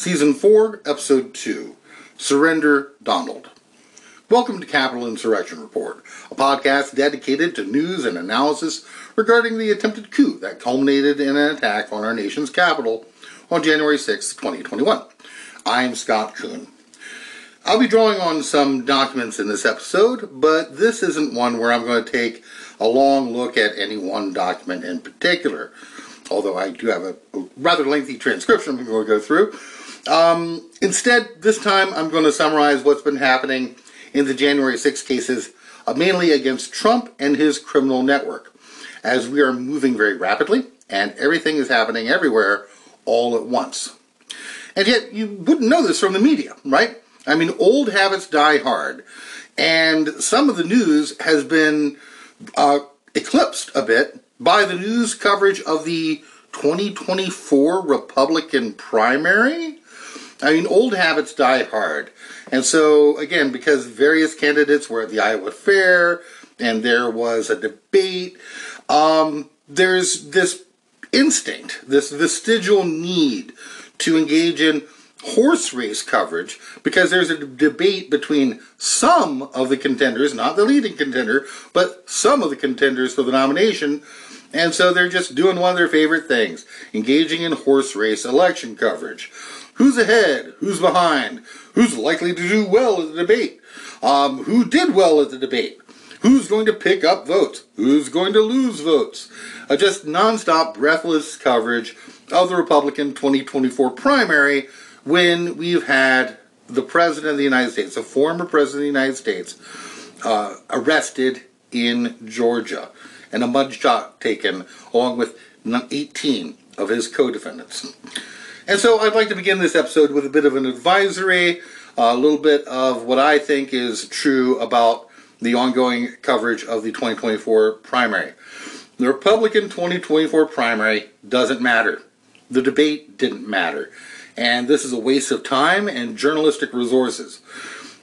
Season 4, Episode 2 Surrender Donald. Welcome to Capital Insurrection Report, a podcast dedicated to news and analysis regarding the attempted coup that culminated in an attack on our nation's capital on January 6, 2021. I'm Scott Kuhn. I'll be drawing on some documents in this episode, but this isn't one where I'm going to take a long look at any one document in particular although I do have a, rather lengthy transcription we're going to go through. Um, instead, this time I'm going to summarize what's been happening in the January 6 cases, uh, mainly against Trump and his criminal network, as we are moving very rapidly and everything is happening everywhere all at once. And yet, you wouldn't know this from the media, right? I mean, old habits die hard, and some of the news has been uh, eclipsed a bit by the news coverage of the 2024 Republican primary. I mean, old habits die hard. And so, again, because various candidates were at the Iowa Fair and there was a debate, um, there's this instinct, this vestigial need to engage in horse race coverage because there's a debate between some of the contenders, not the leading contender, but some of the contenders for the nomination. And so they're just doing one of their favorite things engaging in horse race election coverage. Who's ahead? Who's behind? Who's likely to do well at the debate? Um, who did well at the debate? Who's going to pick up votes? Who's going to lose votes? Uh, just nonstop, breathless coverage of the Republican 2024 primary when we've had the President of the United States, a former President of the United States, uh, arrested in Georgia and a mugshot taken along with 18 of his co-defendants. And so I'd like to begin this episode with a bit of an advisory, a little bit of what I think is true about the ongoing coverage of the 2024 primary. The Republican 2024 primary doesn't matter. The debate didn't matter and this is a waste of time and journalistic resources.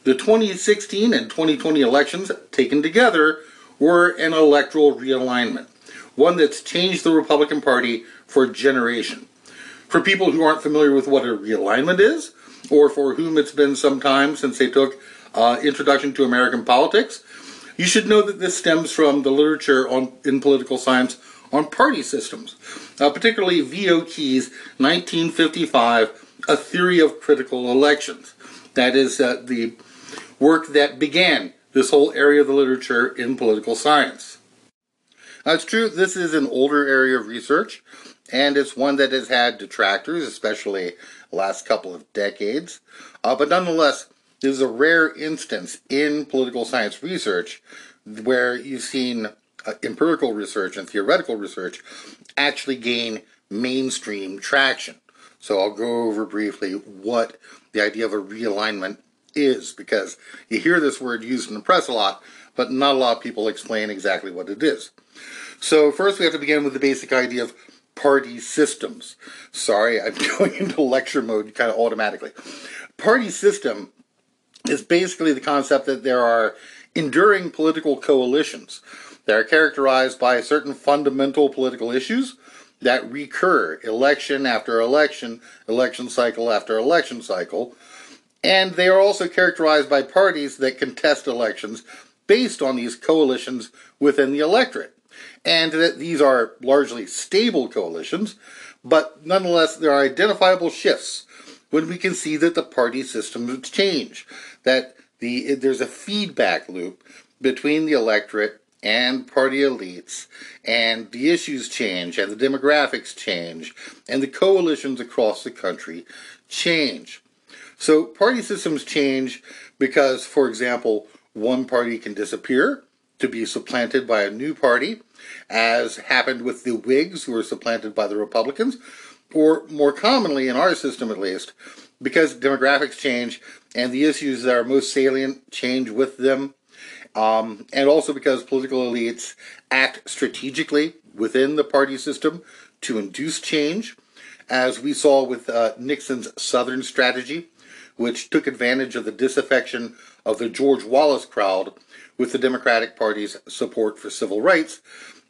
The 2016 and 2020 elections, taken together, were an electoral realignment, one that's changed the Republican Party for a generation. For people who aren't familiar with what a realignment is, or for whom it's been some time since they took uh, Introduction to American Politics, you should know that this stems from the literature on, in political science on party systems, uh, particularly V.O. Key's 1955 A Theory of Critical Elections. That is uh, the work that began this whole area of the literature in political science. Now, it's true, this is an older area of research, and it's one that has had detractors, especially the last couple of decades. Uh, but nonetheless, this is a rare instance in political science research where you've seen uh, empirical research and theoretical research actually gain mainstream traction. So I'll go over briefly what the idea of a realignment is because you hear this word used in the press a lot, but not a lot of people explain exactly what it is. So first we have to begin with the basic idea of party systems. Sorry, I'm going into lecture mode kind of automatically. Party system is basically the concept that there are enduring political coalitions that are characterized by certain fundamental political issues that recur election after election, election cycle after election cycle. And they are also characterized by parties that contest elections based on these coalitions within the electorate. And that these are largely stable coalitions, but nonetheless, there are identifiable shifts when we can see that the party systems change, that the, there's a feedback loop between the electorate and party elites, and the issues change, and the demographics change, and the coalitions across the country change. So, party systems change because, for example, one party can disappear to be supplanted by a new party, as happened with the Whigs, who were supplanted by the Republicans, or more commonly, in our system at least, because demographics change and the issues that are most salient change with them um, and also because political elites act strategically within the party system to induce change, as we saw with uh, Nixon's Southern strategy, which took advantage of the disaffection of the George Wallace crowd with the Democratic Party's support for civil rights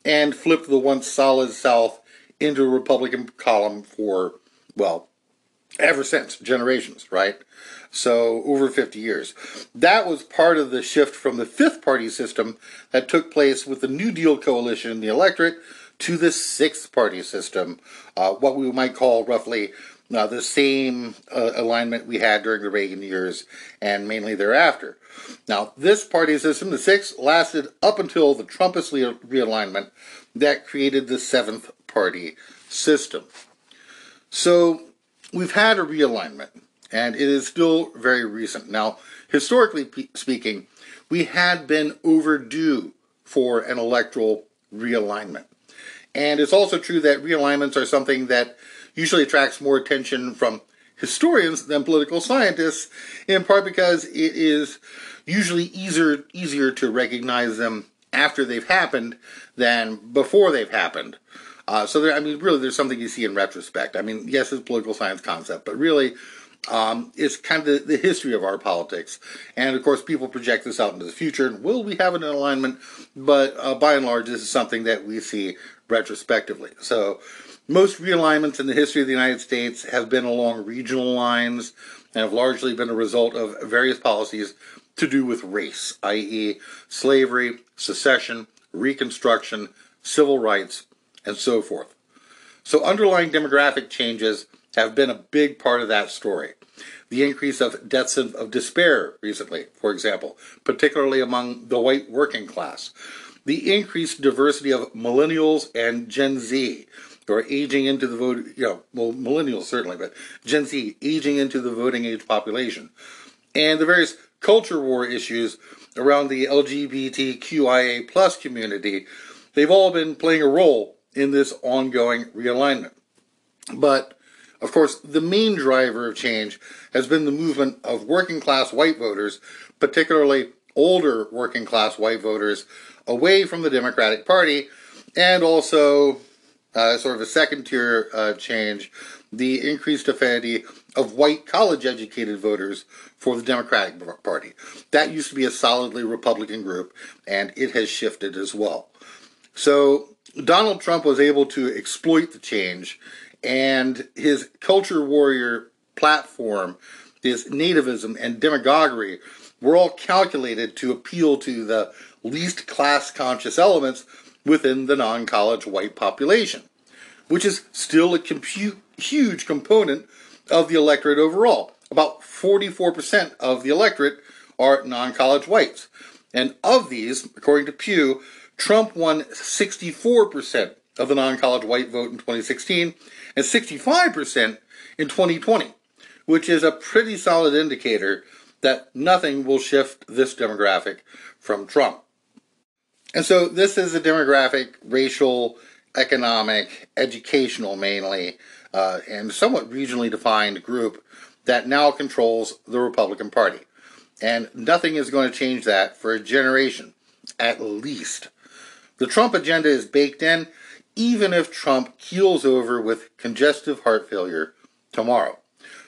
and flipped the once solid South into a Republican column for, well, ever since, generations, right? So over 50 years. That was part of the shift from the fifth party system that took place with the New Deal coalition in the electorate to the sixth party system, uh, what we might call roughly uh, the same uh, alignment we had during the Reagan years and mainly thereafter. Now, this party system, the sixth, lasted up until the Trumpist realignment that created the seventh party system. So, we've had a realignment, and it is still very recent. Now, historically speaking, we had been overdue for an electoral realignment. And it's also true that realignments are something that usually attracts more attention from historians than political scientists, in part because it is usually easier easier to recognize them after they've happened than before they've happened. Uh, so there, I mean, really, there's something you see in retrospect. I mean, yes, it's a political science concept, but really, um, it's kind of the, the, history of our politics. And of course, people project this out into the future. And will we have an alignment? But uh, by and large, this is something that we see retrospectively. So most realignments in the history of the United States have been along regional lines and have largely been a result of various policies to do with race, i.e., slavery, secession, Reconstruction, civil rights, and so forth. So, underlying demographic changes have been a big part of that story. The increase of deaths of, despair recently, for example, particularly among the white working class. The increased diversity of millennials and Gen Z, are aging into the vote, you know, well, millennials certainly, but Gen Z aging into the voting age population. And the various culture war issues around the LGBTQIA plus community, they've all been playing a role in this ongoing realignment. But, of course, the main driver of change has been the movement of working class white voters, particularly older working class white voters, away from the Democratic Party, and also uh, sort of a second tier uh, change, the increased affinity of white college educated voters for the Democratic Party. That used to be a solidly Republican group, and it has shifted as well. So Donald Trump was able to exploit the change, and his culture warrior platform, his nativism and demagoguery, were all calculated to appeal to the least class conscious elements within the non college white population, which is still a compute, huge component of the electorate overall. About 44% of the electorate are non college whites. And of these, according to Pew, Trump won 64% of the non college white vote in 2016 and 65% in 2020, which is a pretty solid indicator that nothing will shift this demographic from Trump. And so this is a demographic, racial, economic, educational mainly, uh, and somewhat regionally defined group that now controls the Republican Party. And nothing is going to change that for a generation, at least. The Trump agenda is baked in, even if Trump keels over with congestive heart failure tomorrow.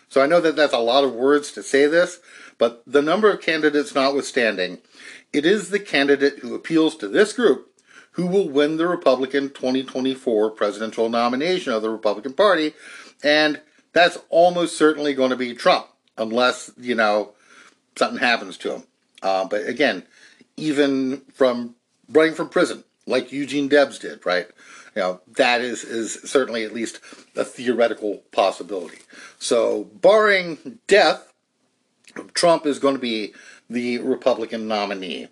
So I know that that's a lot of words to say this, but the number of candidates notwithstanding, it is the candidate who appeals to this group who will win the Republican 2024 presidential nomination of the Republican Party. And that's almost certainly going to be Trump, unless, you know, something happens to him. Uh, but again, even from running from prison, like Eugene Debs did, right? You know, that is, is certainly at least a theoretical possibility. So, barring death, Trump is going to be the Republican nominee,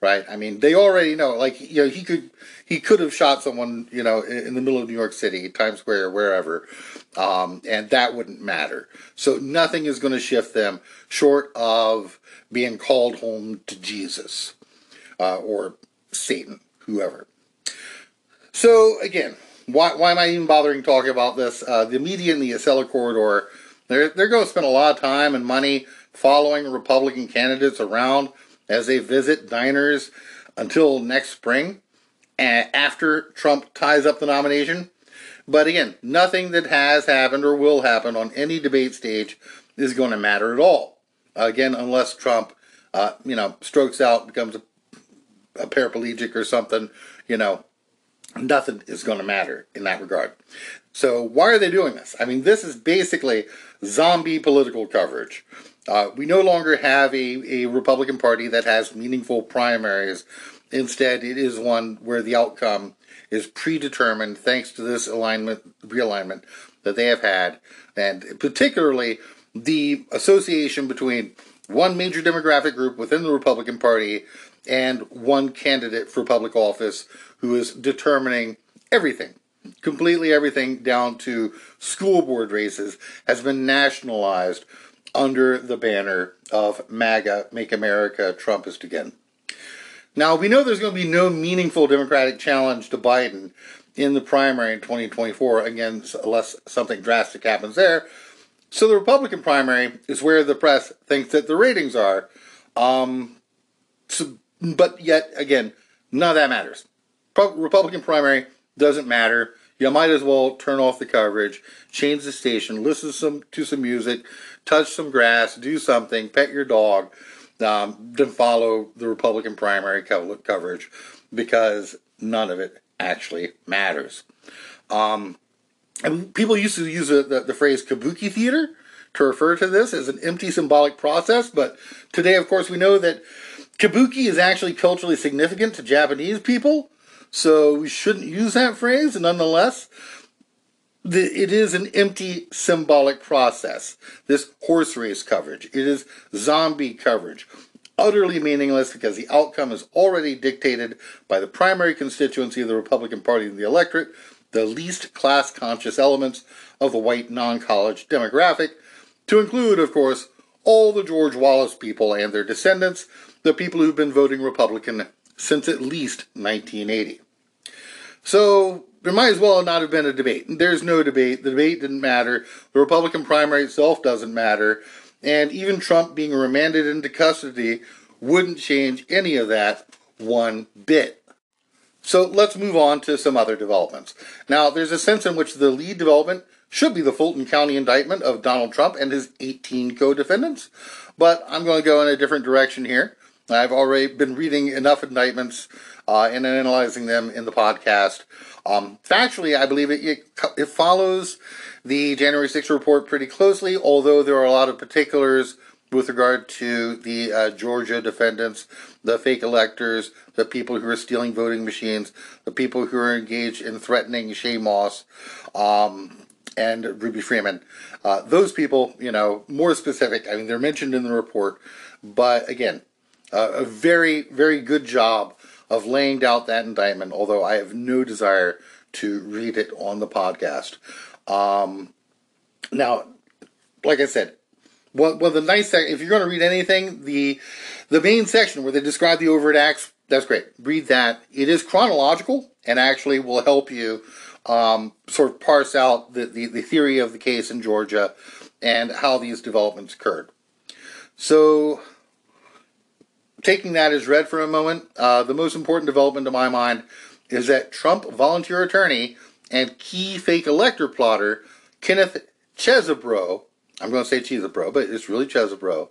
right? I mean, they already know. Like, you know, he could he could have shot someone, you know, in, the middle of New York City, Times Square, wherever, um, and that wouldn't matter. So nothing is going to shift them short of being called home to Jesus uh, or Satan whoever. So again, why, why am I even bothering talking about this? Uh, the media in the Acela corridor, they're, they're going to spend a lot of time and money following Republican candidates around as they visit diners until next spring after Trump ties up the nomination. But again, nothing that has happened or will happen on any debate stage is going to matter at all. Again, unless Trump, uh, you know, strokes out, becomes a a paraplegic or something, you know, nothing is going to matter in that regard. So, why are they doing this? I mean, this is basically zombie political coverage. Uh, we no longer have a, a Republican Party that has meaningful primaries. Instead, it is one where the outcome is predetermined thanks to this alignment, realignment that they have had, and particularly the association between one major demographic group within the Republican Party and one candidate for public office who is determining everything, completely everything down to school board races, has been nationalized under the banner of MAGA, Make America Trumpist Again. Now, we know there's going to be no meaningful Democratic challenge to Biden in the primary in 2024, again, unless something drastic happens there. So the Republican primary is where the press thinks that the ratings are. Um, so, but yet, again, none of that matters. Republican primary doesn't matter. You might as well turn off the coverage, change the station, listen to some, to some music, touch some grass, do something, pet your dog, um, then follow the Republican primary coverage because none of it actually matters. Um, and people used to use the, the, the phrase kabuki theater to refer to this as an empty symbolic process, but today, of course, we know that kabuki is actually culturally significant to Japanese people, so we shouldn't use that phrase. Nonetheless, the, it is an empty symbolic process. This horse race coverage, it is zombie coverage. Utterly meaningless because the outcome is already dictated by the primary constituency of the Republican Party in the electorate, the least class conscious elements of the white non college demographic, to include, of course, all the George Wallace people and their descendants, the people who've been voting Republican since at least 1980. So there might as well not have been a debate. There's no debate. The debate didn't matter. The Republican primary itself doesn't matter. And even Trump being remanded into custody wouldn't change any of that one bit. So let's move on to some other developments. Now, there's a sense in which the lead development should be the Fulton County indictment of Donald Trump and his 18 co defendants, but I'm going to go in a different direction here. I've already been reading enough indictments uh, and analyzing them in the podcast. Um, factually, I believe it, it, it follows the January 6th report pretty closely, although there are a lot of particulars with regard to the uh, Georgia defendants, the fake electors, the people who are stealing voting machines, the people who are engaged in threatening Shaye Moss, um, and Ruby Freeman. Uh, those people, you know, more specific, I mean, they're mentioned in the report, but again, uh, a very, very good job of laying out that indictment, although I have no desire to read it on the podcast. Um, now, like I said, well, well, the nice if you're going to read anything, the the main section where they describe the overt acts, that's great. Read that. It is chronological and actually will help you um, sort of parse out the, the, the theory of the case in Georgia and how these developments occurred. So, taking that as read for a moment, uh, the most important development to my mind is that Trump volunteer attorney and key fake elector plotter Kenneth Chesebro I'm going to say Chesebro, but it's really Chesebro,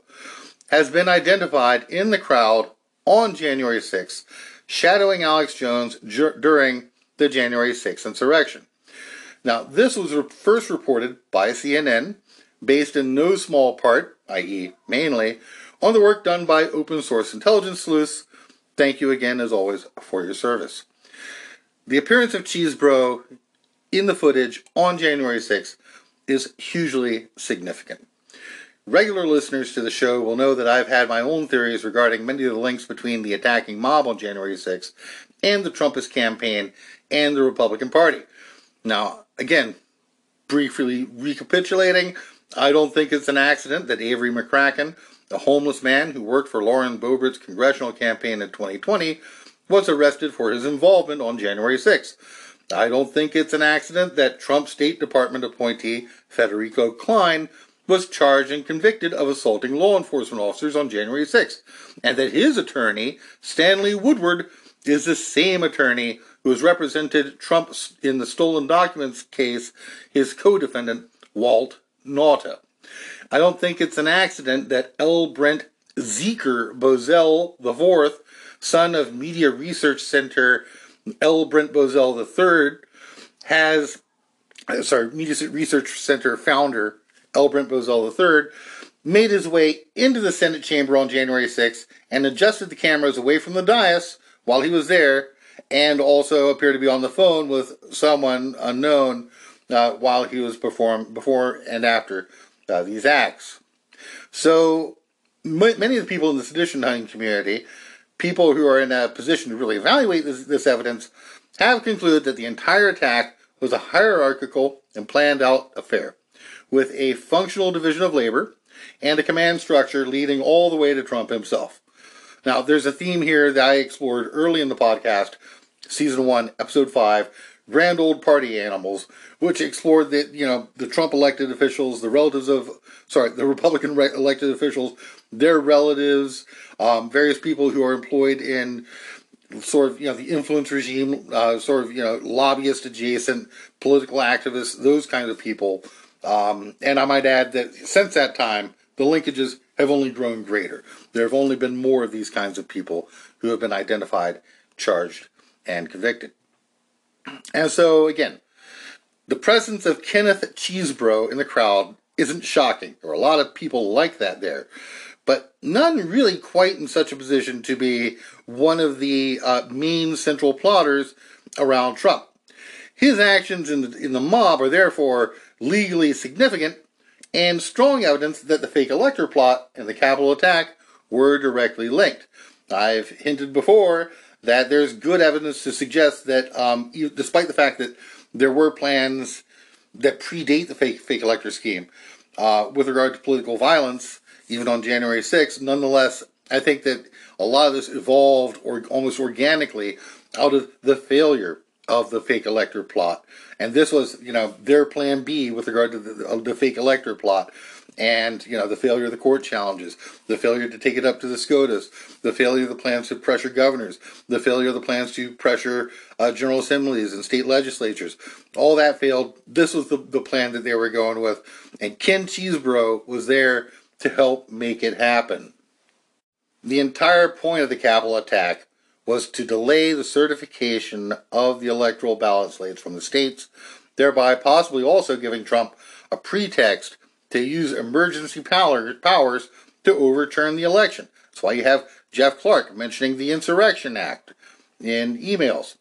has been identified in the crowd on January 6th, shadowing Alex Jones during the January 6th insurrection. Now, this was first reported by CNN, based in no small part, i.e., mainly, on the work done by open source intelligence sleuths. Thank you again, as always, for your service. The appearance of Chesebro in the footage on January 6th is hugely significant. Regular listeners to the show will know that I've had my own theories regarding many of the links between the attacking mob on January 6th and the Trumpist campaign and the Republican Party. Now, again, briefly recapitulating, I don't think it's an accident that Avery McCracken, a homeless man who worked for Lauren Boebert's congressional campaign in 2020, was arrested for his involvement on January 6th. I don't think it's an accident that Trump State Department appointee Federico Klein was charged and convicted of assaulting law enforcement officers on January 6th, and that his attorney, Stanley Woodward, is the same attorney who has represented Trump in the stolen documents case, his co defendant, Walt Nauta. I don't think it's an accident that L. Brent Zeker Bozell IV, son of Media Research Center L. Brent Bozell III has, uh, sorry, Media Research Center founder L. Brent Bozell III made his way into the Senate chamber on January 6th and adjusted the cameras away from the dais while he was there and also appeared to be on the phone with someone unknown uh, while he was perform before and after uh, these acts. So many of the people in the sedition hunting community, people who are in a position to really evaluate this, this evidence, have concluded that the entire attack was a hierarchical and planned out affair with a functional division of labor and a command structure leading all the way to Trump himself. Now, there's a theme here that I explored early in the podcast, season one, episode five, Grand Old Party Animals, which explored the, you know, the Trump elected officials, the relatives of, sorry, the Republican re- elected officials, their relatives, um, various people who are employed in sort of, you know, the influence regime, uh, sort of, you know, lobbyist adjacent, political activists, those kind of people. Um, and I might add that since that time, the linkages have only grown greater. There have only been more of these kinds of people who have been identified, charged, and convicted. And so, again, the presence of Kenneth Chesebro in the crowd isn't shocking. There are a lot of people like that there, but none really quite in such a position to be one of the uh, main central plotters around Trump. His actions in the, in the mob are therefore legally significant and strong evidence that the fake elector plot and the Capitol attack were directly linked. I've hinted before that there's good evidence to suggest that, um, despite the fact that there were plans that predate the fake fake elector scheme uh, with regard to political violence, even on January 6th, nonetheless, I think that a lot of this evolved or almost organically out of the failure of the fake elector plot. And this was, you know, their plan B with regard to the, the fake elector plot. And, you know, the failure of the court challenges, the failure to take it up to the SCOTUS, the failure of the plans to pressure governors, the failure of the plans to pressure uh, general assemblies and state legislatures. All that failed. This was the, the plan that they were going with. And Ken Chesebro was there to help make it happen. The entire point of the Capitol attack was to delay the certification of the electoral ballot slates from the states, thereby possibly also giving Trump a pretext to use emergency power, powers to overturn the election. That's why you have Jeff Clark mentioning the Insurrection Act in emails.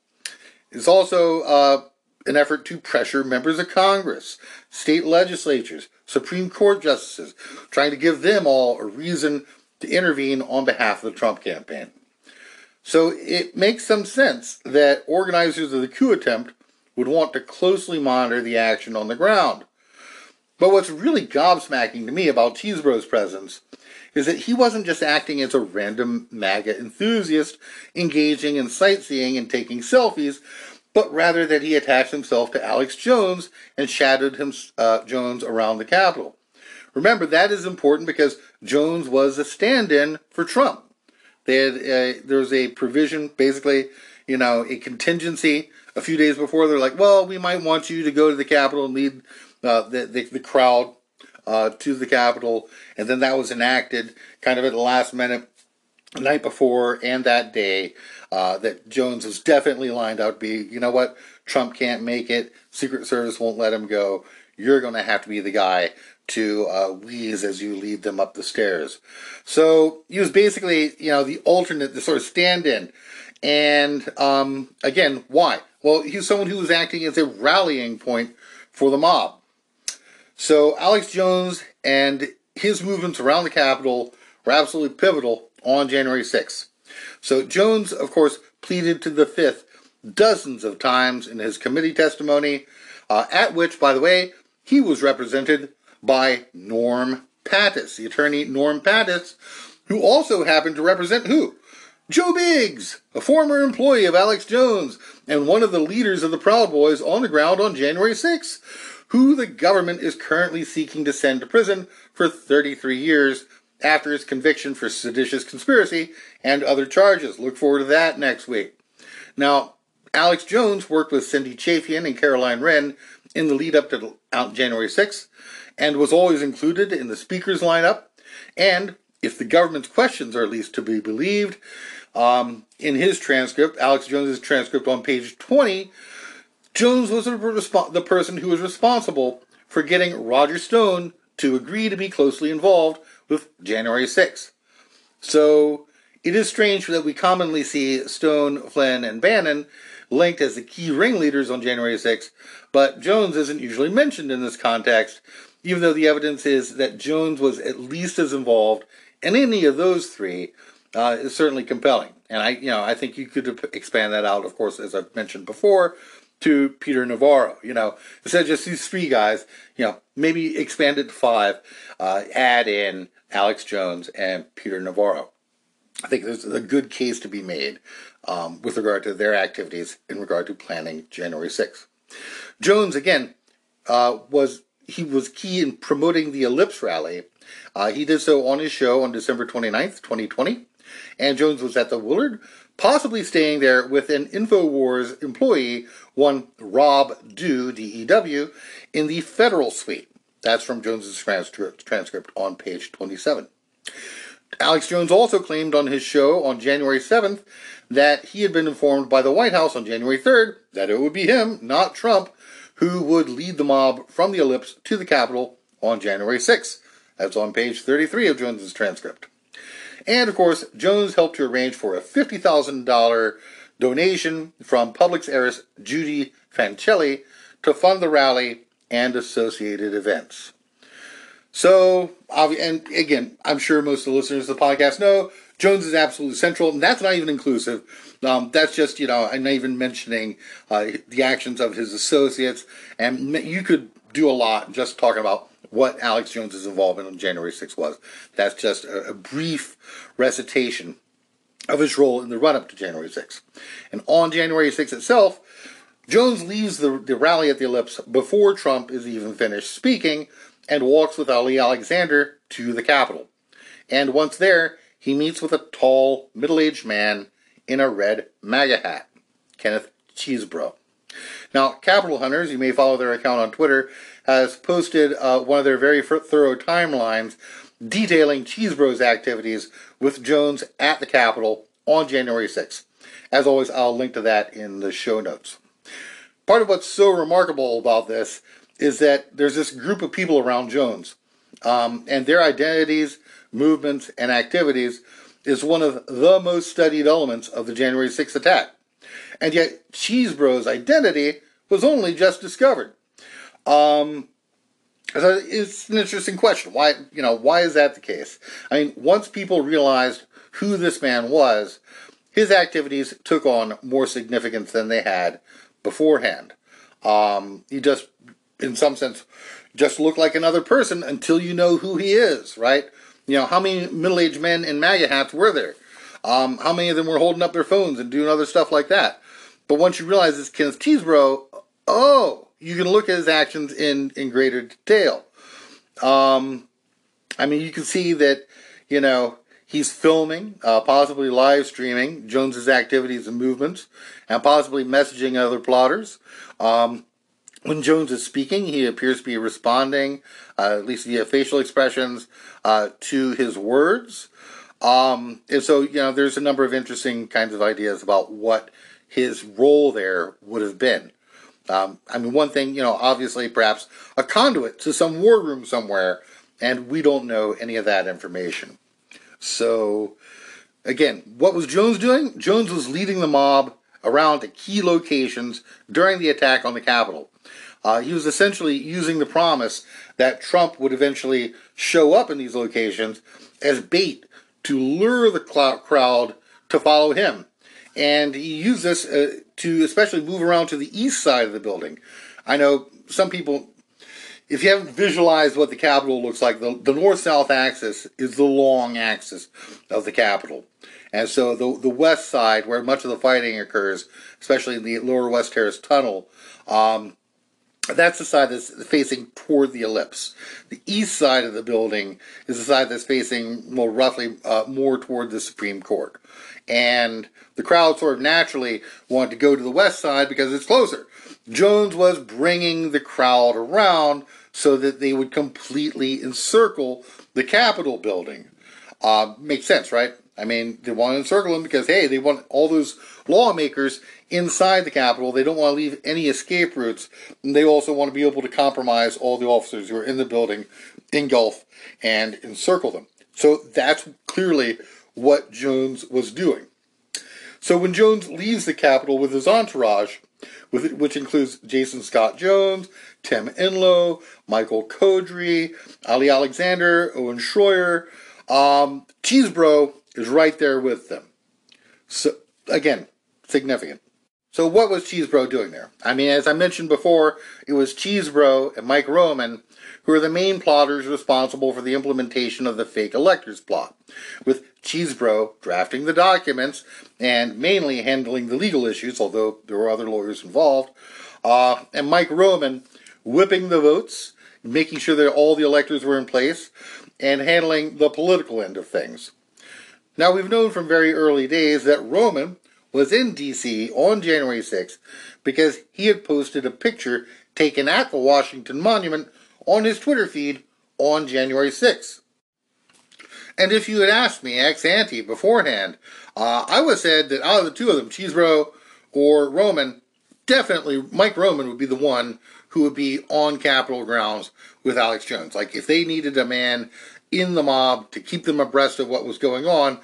It's also uh, an effort to pressure members of Congress, state legislatures, Supreme Court justices, trying to give them all a reason to intervene on behalf of the Trump campaign. So it makes some sense that organizers of the coup attempt would want to closely monitor the action on the ground. But what's really gobsmacking to me about Chesebro's presence is that he wasn't just acting as a random MAGA enthusiast engaging in sightseeing and taking selfies, but rather that he attached himself to Alex Jones and shadowed him, uh, Jones around the Capitol. Remember, that is important because Jones was a stand in for Trump. They had uh, there was a provision, basically, you know, a contingency. A few days before, they're like, "Well, we might want you to go to the Capitol and lead uh, the, the, the crowd uh, to the Capitol," and then that was enacted kind of at the last minute, the night before and that day. Uh, that Jones was definitely lined out to be, you know what, Trump can't make it, Secret Service won't let him go. You're going to have to be the guy to uh, wheeze as you lead them up the stairs. So he was basically, you know, the alternate, the sort of stand-in. And um, again, why? Well, he was someone who was acting as a rallying point for the mob. So Alex Jones and his movements around the Capitol were absolutely pivotal on January 6th. So Jones, of course, pleaded to the Fifth dozens of times in his committee testimony, uh, at which, by the way, he was represented by Norm Pattis, the attorney Norm Pattis, who also happened to represent who? Joe Biggs, a former employee of Alex Jones and one of the leaders of the Proud Boys on the ground on January 6, who the government is currently seeking to send to prison for 33 years after his conviction for seditious conspiracy and other charges. Look forward to that next week. Now, Alex Jones worked with Cindy Chafian and Caroline Wren in the lead up to January 6th and was always included in the speaker's lineup. And if the government's questions are at least to be believed, Um, in his transcript, Alex Jones's transcript on page 20, Jones was the person who was responsible for getting Roger Stone to agree to be closely involved with January 6th. So it is strange that we commonly see Stone, Flynn, and Bannon linked as the key ringleaders on January 6th, but Jones isn't usually mentioned in this context, even though the evidence is that Jones was at least as involved in any of those three uh, is certainly compelling. And I, you know, I think you could expand that out, of course, as I've mentioned before, to Peter Navarro. You know, instead of just these three guys, you know, maybe expand it to five, uh, add in Alex Jones and Peter Navarro. I think there's a good case to be made um, with regard to their activities in regard to planning January 6th. Jones, again, uh, was he was key in promoting the Ellipse rally. Uh, he did so on his show on December 29th, 2020. And Jones was at the Willard, possibly staying there with an InfoWars employee, one Rob Dew, D-E-W, in the Federal Suite. That's from Jones's transcript on page 27. Alex Jones also claimed on his show on January 7th that he had been informed by the White House on January 3rd that it would be him, not Trump, who would lead the mob from the ellipse to the Capitol on January 6th. That's on page 33 of Jones's transcript. And of course, Jones helped to arrange for a $50,000 donation from Publix heiress Judy Fancelli to fund the rally and associated events. So, and again, I'm sure most of the listeners of the podcast know Jones is absolutely central, and that's not even inclusive. Um, that's just, you know, I'm not even mentioning uh, the actions of his associates, and you could do a lot just talking about what Alex Jones's involvement on January 6th was. That's just a, a brief recitation of his role in the run up to January 6th. And on January 6th itself, Jones leaves the, the rally at the ellipse before Trump is even finished speaking and walks with Ali Alexander to the Capitol. And once there, he meets with a tall, middle aged man in a red MAGA hat, Kenneth Chesebro. Now, Capitol Hunters, you may follow their account on Twitter, has posted uh, one of their very thorough timelines detailing Chesebro's activities with Jones at the Capitol on January 6th. As always, I'll link to that in the show notes. Part of what's so remarkable about this is that there's this group of people around Jones, um, and their identities, movements, and activities is one of the most studied elements of the January 6th attack. And yet, Chesebro's identity was only just discovered. Um, so it's an interesting question. Why, you know, why is that the case? I mean, once people realized who this man was, his activities took on more significance than they had beforehand. Um, he just, in some sense, just looked like another person until you know who he is, right? You know, how many middle-aged men in MAGA hats were there? Um, how many of them were holding up their phones and doing other stuff like that? But once you realize it's Kenneth Chesebro, oh, you can look at his actions in, in greater detail. Um, I mean, you can see that, you know, he's filming, uh, possibly live streaming Jones's activities and movements, and possibly messaging other plotters. Um, when Jones is speaking, he appears to be responding, uh, at least via facial expressions, uh, to his words. Um, and so, you know, there's a number of interesting kinds of ideas about what his role there would have been. Um, I mean, one thing, you know, obviously perhaps a conduit to some war room somewhere, and we don't know any of that information. So, again, what was Jones doing? Jones was leading the mob around to key locations during the attack on the Capitol. Uh, he was essentially using the promise that Trump would eventually show up in these locations as bait to lure the crowd to follow him and he used this uh, to especially move around to the east side of the building. I know some people, if you haven't visualized what the Capitol looks like, the, the north south axis is the long axis of the Capitol. And so the, the west side, where much of the fighting occurs, especially in the lower West Terrace tunnel, um, that's the side that's facing toward the ellipse. The east side of the building is the side that's facing, well, roughly uh, more toward the Supreme Court. And the crowd sort of naturally wanted to go to the west side because it's closer. Jones was bringing the crowd around so that they would completely encircle the Capitol building. Uh, makes sense, right? I mean, they want to encircle them because, hey, they want all those lawmakers inside the Capitol. They don't want to leave any escape routes. And they also want to be able to compromise all the officers who are in the building, engulf, and encircle them. So that's clearly what Jones was doing. So when Jones leaves the Capitol with his entourage, which includes Jason Scott Jones, Tim Enlow, Michael Codry, Ali Alexander, Owen Schroyer, um, Chesebro is right there with them. So again, significant. So what was Chesebro doing there? I mean, as I mentioned before, it was Chesebro and Mike Roman who are the main plotters responsible for the implementation of the fake electors plot, with Chesebro drafting the documents and mainly handling the legal issues, although there were other lawyers involved, uh, and Mike Roman whipping the votes, making sure that all the electors were in place, and handling the political end of things. Now, we've known from very early days that Roman was in D.C. on January 6th because he had posted a picture taken at the Washington Monument on his Twitter feed on January 6th. And if you had asked me ex ante beforehand, uh, I would have said that out of the two of them, Chesebro or Roman, definitely Mike Roman would be the one who would be on Capitol grounds with Alex Jones. Like if they needed a man in the mob to keep them abreast of what was going on,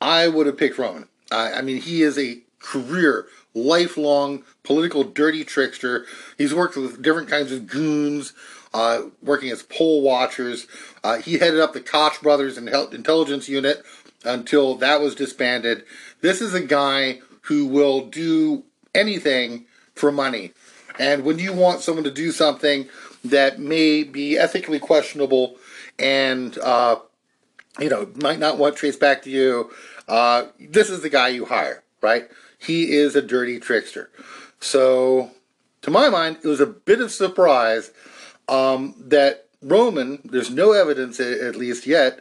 I would have picked Roman. Uh, I mean, he is a career, lifelong political dirty trickster. He's worked with different kinds of goons, uh, working as poll watchers. Uh, he headed up the Koch brothers and intelligence unit until that was disbanded. This is a guy who will do anything for money. And when you want someone to do something that may be ethically questionable and, uh, you know, might not want traced back to you, uh, this is the guy you hire, right? He is a dirty trickster. So, to my mind, it was a bit of surprise um, that Roman, there's no evidence, at least yet,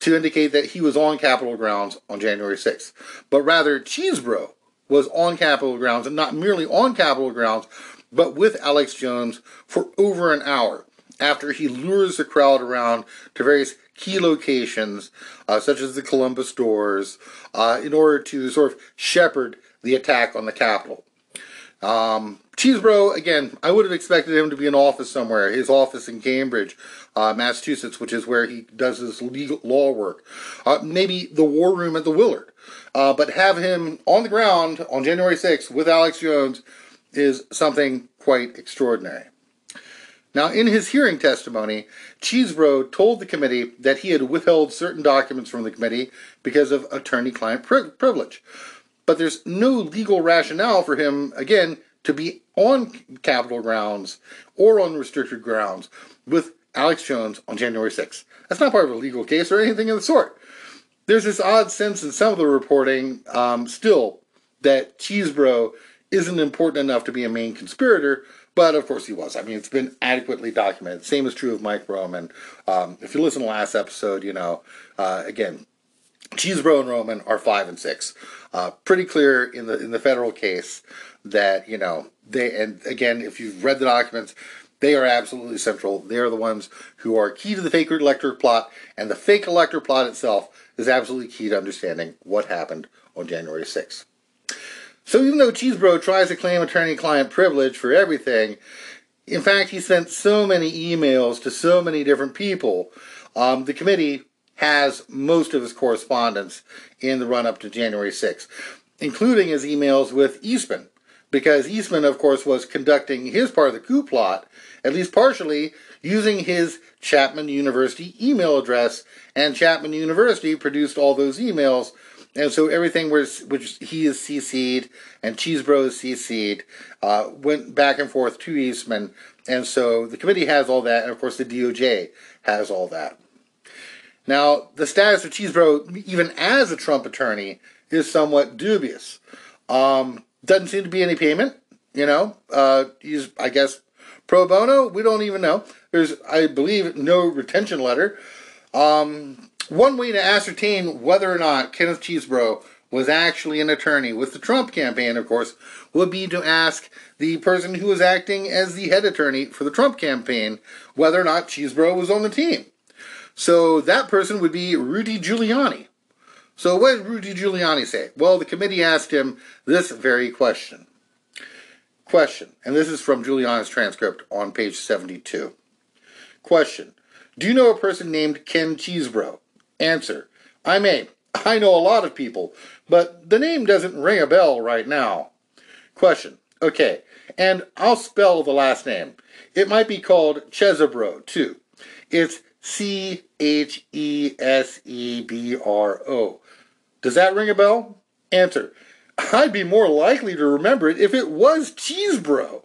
to indicate that he was on Capitol grounds on January 6th, but rather Chesebro was on Capitol grounds, and not merely on Capitol grounds, but with Alex Jones for over an hour after he lures the crowd around to various key locations, uh, such as the Columbus doors, uh, in order to sort of shepherd the attack on the Capitol. Um, Chesebro, again, I would have expected him to be in office somewhere. His office in Cambridge, uh, Massachusetts, which is where he does his legal law work. Uh, maybe the war room at the Willard. Uh, but have him on the ground on January 6th with Alex Jones is something quite extraordinary. Now, in his hearing testimony, Chesebro told the committee that he had withheld certain documents from the committee because of attorney client pri- privilege. But there's no legal rationale for him, again, to be on Capitol grounds or on restricted grounds with Alex Jones on January 6th. That's not part of a legal case or anything of the sort. There's this odd sense in some of the reporting um, still that Chesebro isn't important enough to be a main conspirator, but of course he was. I mean, it's been adequately documented. Same is true of Mike Roman. Um, if you listen to last episode, you know, uh, again, Chesebro and Roman are five and six. Uh, pretty clear in the in the federal case that you know they and again if you've read the documents they are absolutely central. They are the ones who are key to the fake elector plot and the fake elector plot itself is absolutely key to understanding what happened on january 6th so even though Chesebro tries to claim attorney-client privilege for everything in fact he sent so many emails to so many different people. Um, the committee has most of his correspondence in the run-up to january 6th including his emails with eastman because Eastman, of course, was conducting his part of the coup plot, at least partially, using his Chapman University email address, and Chapman University produced all those emails, and so everything was, which he is CC'd and Chesebro is CC'd, uh, went back and forth to Eastman, and so the committee has all that, and of course the DOJ has all that. Now, the status of Chesebro, even as a Trump attorney, is somewhat dubious. Um, doesn't seem to be any payment. You know, uh, he's I guess pro bono. We don't even know. There's I believe no retention letter. Um, one way to ascertain whether or not Kenneth Chesebro was actually an attorney with the Trump campaign, of course, would be to ask the person who was acting as the head attorney for the Trump campaign whether or not Chesebro was on the team. So that person would be Rudy Giuliani. So what did Rudy Giuliani say? Well, the committee asked him this very question. Question, and this is from Giuliani's transcript on page 72. Question, do you know a person named Ken Chesebro? Answer, I may. I know a lot of people, but the name doesn't ring a bell right now. Question, okay, and I'll spell the last name. It might be called Chesebro, too. It's C H E S E B R O. Does that ring a bell? Answer. I'd be more likely to remember it if it was Cheesebro.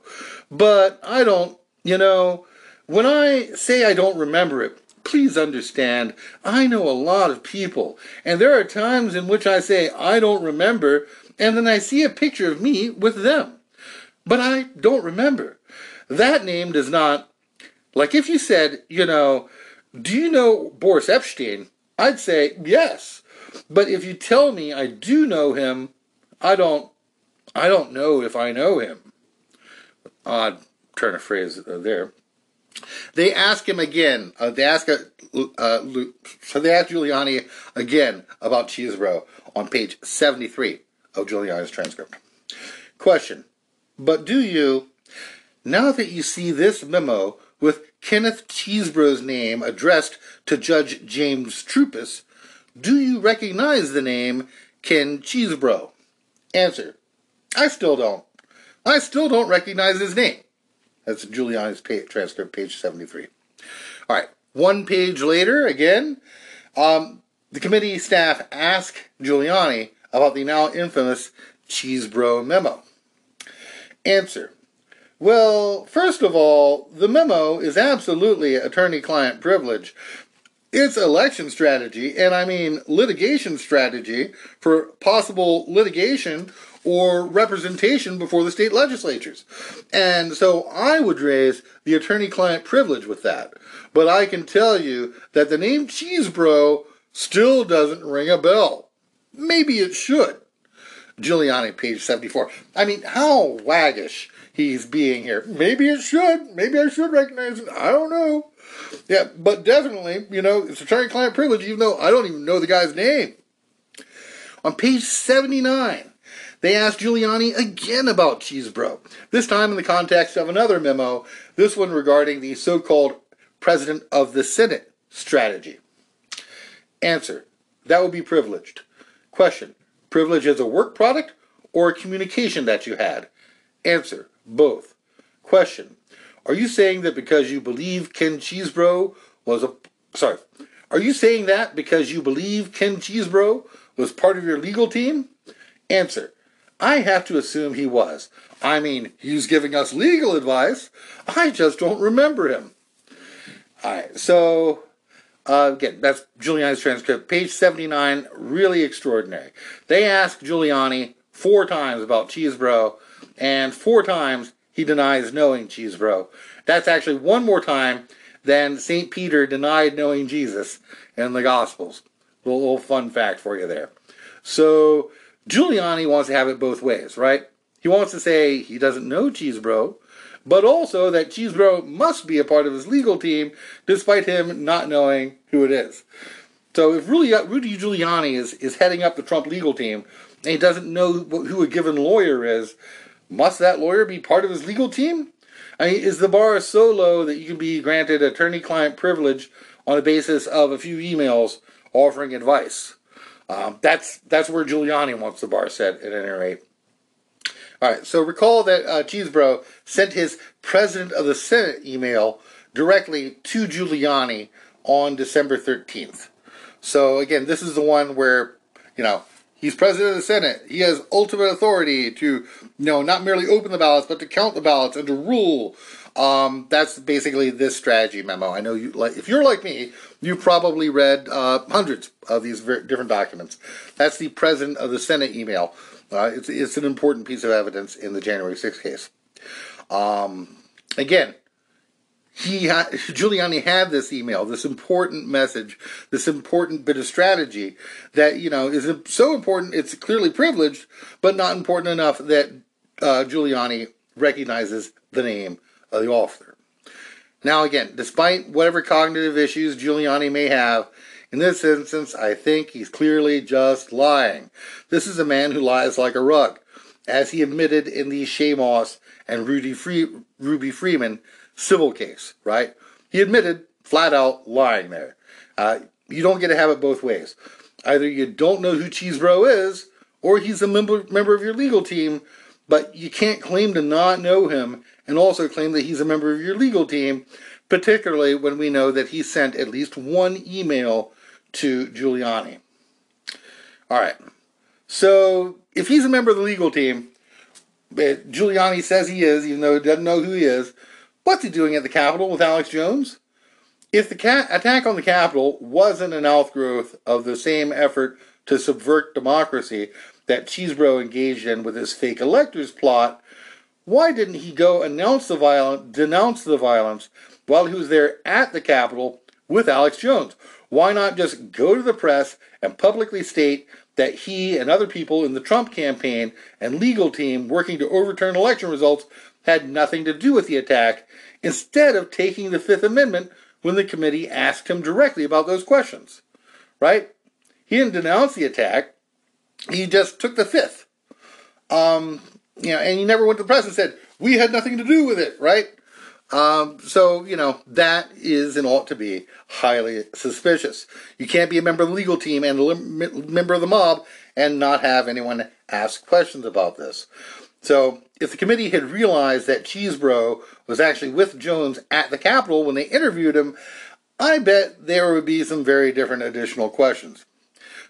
But I don't, you know, when I say I don't remember it, please understand, I know a lot of people. And there are times in which I say I don't remember, and then I see a picture of me with them. But I don't remember. That name does not, like if you said, you know, do you know Boris Epshteyn? I'd say yes. But if you tell me I do know him, I don't I don't know if I know him. Odd turn of phrase there. They ask him again. Uh, they ask uh, uh, so they ask Giuliani again about Chesebro on page 73 of Giuliani's transcript. Question: But do you, now that you see this memo with Kenneth Chesebro's name addressed to Judge James Troupis, do you recognize the name Ken Chesebro? Answer. I still don't. I still don't recognize his name. That's Giuliani's page, transcript, page 73. All right, one page later, again, um, the committee staff asked Giuliani about the now infamous Chesebro memo. Answer. Well, first of all, the memo is absolutely attorney client privilege. It's election strategy, and I mean litigation strategy for possible litigation or representation before the state legislatures. And so I would raise the attorney client privilege with that. But I can tell you that the name Chesebro still doesn't ring a bell. Maybe it should. Giuliani, page 74. I mean, how waggish he's being here. Maybe it should. Maybe I should recognize it. I don't know. Yeah, but definitely, you know, it's attorney-client privilege, even though I don't even know the guy's name. On page 79, they asked Giuliani again about Chesebro, this time in the context of another memo, this one regarding the so-called President of the Senate strategy. Answer, that would be privileged. Question, privilege as a work product or a communication that you had? Answer, both. Question. Are you saying that because you believe Ken Chesebro was a sorry? Are you saying that because you believe Ken Chesebro was part of your legal team? Answer. I have to assume he was. I mean, he's giving us legal advice. I just don't remember him. All right, so uh, again, that's Giuliani's transcript, page 79, really extraordinary. They asked Giuliani four times about Chesebro, and four times he denies knowing Chesebro. That's actually one more time than St. Peter denied knowing Jesus in the Gospels. A little, little fun fact for you there. So Giuliani wants to have it both ways, right? He wants to say he doesn't know Chesebro, but also that Chesebro must be a part of his legal team despite him not knowing who it is. So if Rudy, Giuliani is, is heading up the Trump legal team and he doesn't know who a given lawyer is, must that lawyer be part of his legal team? I mean, is the bar so low that you can be granted attorney client privilege on the basis of a few emails offering advice? Um, that's that's where Giuliani wants the bar set at any rate. All right, so recall that uh, Chesebro sent his president of the Senate email directly to Giuliani on December 13th. So again, this is the one where, you know, He's president of the Senate. He has ultimate authority to, you know, not merely open the ballots, but to count the ballots and to rule. Um, that's basically this strategy memo. I know you, like, if you're like me, you probably read uh, hundreds of these different documents. That's the president of the Senate email. Uh, it's, it's an important piece of evidence in the January 6th case. Um, again, he Giuliani had this email, this important message, this important bit of strategy that you know is so important. It's clearly privileged, but not important enough that uh, Giuliani recognizes the name of the author. Now, again, despite whatever cognitive issues Giuliani may have, In this instance, I think he's clearly just lying. This is a man who lies like a rug, as he admitted in the Shaye Moss and Rudy Free, Ruby Freeman civil case, right? He admitted flat out lying there. Uh, you don't get to have it both ways. Either you don't know who Chesebro is, or he's a member, member of your legal team, but you can't claim to not know him and also claim that he's a member of your legal team, particularly when we know that he sent at least one email to Giuliani. All right. So if he's a member of the legal team, Giuliani says he is, even though he doesn't know who he is, what's he doing at the Capitol with Alex Jones? If the ca- attack on the Capitol wasn't an outgrowth of the same effort to subvert democracy that Chesebro engaged in with his fake electors plot, why didn't he go announce the violence, denounce the violence while he was there at the Capitol with Alex Jones? Why not just go to the press and publicly state that he and other people in the Trump campaign and legal team working to overturn election results had nothing to do with the attack, instead of taking the Fifth Amendment when the committee asked him directly about those questions? Right? He didn't denounce the attack. He just took the fifth. Um, you know, and he never went to the press and said, we had nothing to do with it, right? Um, so, you know, that is and ought to be highly suspicious. You can't be a member of the legal team and a member of the mob and not have anyone ask questions about this. So, if the committee had realized that Chesebro was actually with Jones at the Capitol when they interviewed him, I bet there would be some very different additional questions.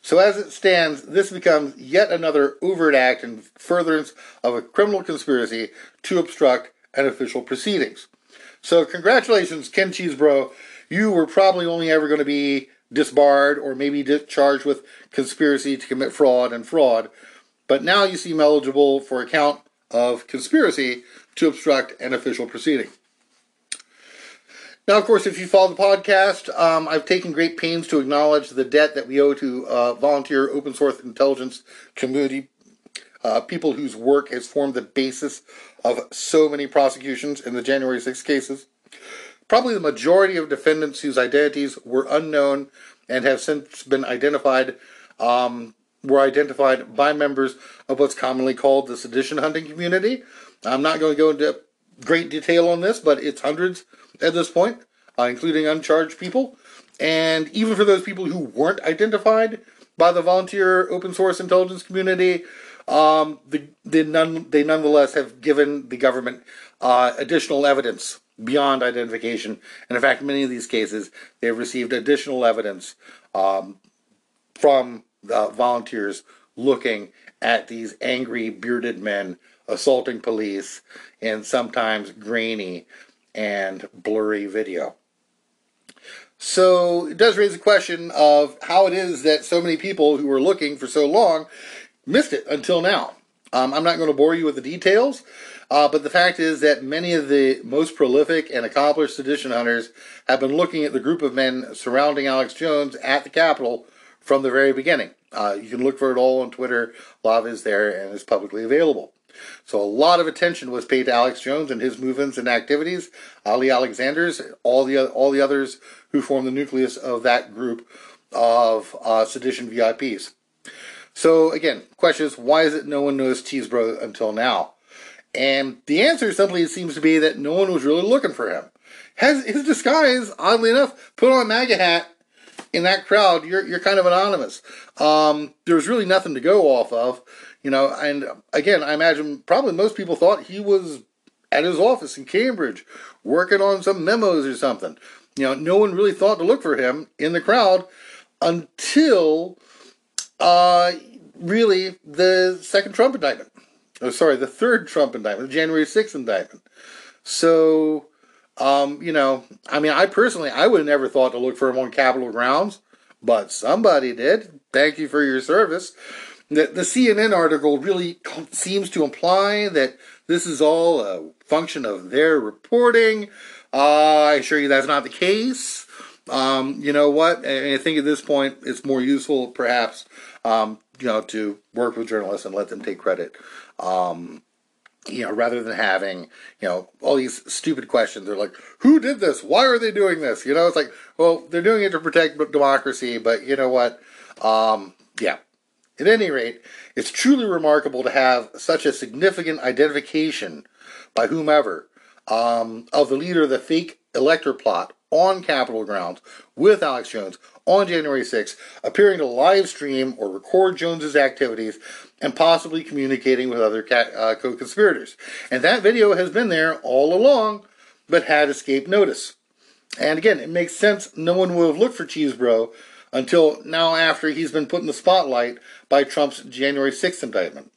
So as it stands, this becomes yet another overt act in furtherance of a criminal conspiracy to obstruct an official proceedings. So congratulations, Ken Chesebro. You were probably only ever going to be disbarred or maybe charged with conspiracy to commit fraud and fraud, but now you seem eligible for a count of conspiracy to obstruct an official proceeding. Now, of course, if you follow the podcast, um, I've taken great pains to acknowledge the debt that we owe to uh, volunteer open source intelligence community, uh, people whose work has formed the basis of so many prosecutions in the January 6 cases. Probably the majority of defendants whose identities were unknown and have since been identified um, were identified by members of what's commonly called the sedition hunting community. I'm not going to go into great detail on this, but it's hundreds at this point, uh, including uncharged people. And even for those people who weren't identified by the volunteer open source intelligence community, um, the, they, none, they nonetheless have given the government uh, additional evidence beyond identification. And in fact, in many of these cases, they've received additional evidence um, from the volunteers looking at these angry, bearded men assaulting police in sometimes grainy and blurry video. So it does raise the question of how it is that so many people who were looking for so long missed it until now. Um, I'm not going to bore you with the details, uh, but the fact is that many of the most prolific and accomplished sedition hunters have been looking at the group of men surrounding Alex Jones at the Capitol from the very beginning. Uh, you can look for it all on Twitter. It is there and is publicly available. So a lot of attention was paid to Alex Jones and his movements and activities. Ali Alexander's, all the all the others who form the nucleus of that group of uh, sedition VIPs. So again, question is why is it no one knows Chesebro until now? And the answer simply seems to be that no one was really looking for him. Has his disguise, oddly enough, put on a MAGA hat in that crowd, you're you're kind of anonymous. Um, there was really nothing to go off of. You know, and again, I imagine probably most people thought he was at his office in Cambridge working on some memos or something. You know, no one really thought to look for him in the crowd until uh, really the second Trump indictment. Oh, sorry, the third Trump indictment, the January 6th indictment. So, um, you know, I mean, I personally, I would have never thought to look for him on Capitol grounds, but somebody did. Thank you for your service. The, the CNN article really seems to imply that this is all a function of their reporting. Uh, I assure you that's not the case. Um, you know what? I think at this point it's more useful, perhaps, um, you know, to work with journalists and let them take credit um, you know, rather than having, you know, all these stupid questions. They're like, who did this? Why are they doing this? You know, it's like, well, they're doing it to protect democracy, but you know what? Um, yeah. At any rate, it's truly remarkable to have such a significant identification by whomever um, of the leader of the fake elector plot on Capitol grounds with Alex Jones on January 6th, appearing to live stream or record Jones's activities and possibly communicating with other uh, co-conspirators. And that video has been there all along, but had escaped notice. And again, it makes sense no one would have looked for Chesebro until now after he's been put in the spotlight by Trump's January 6th indictment.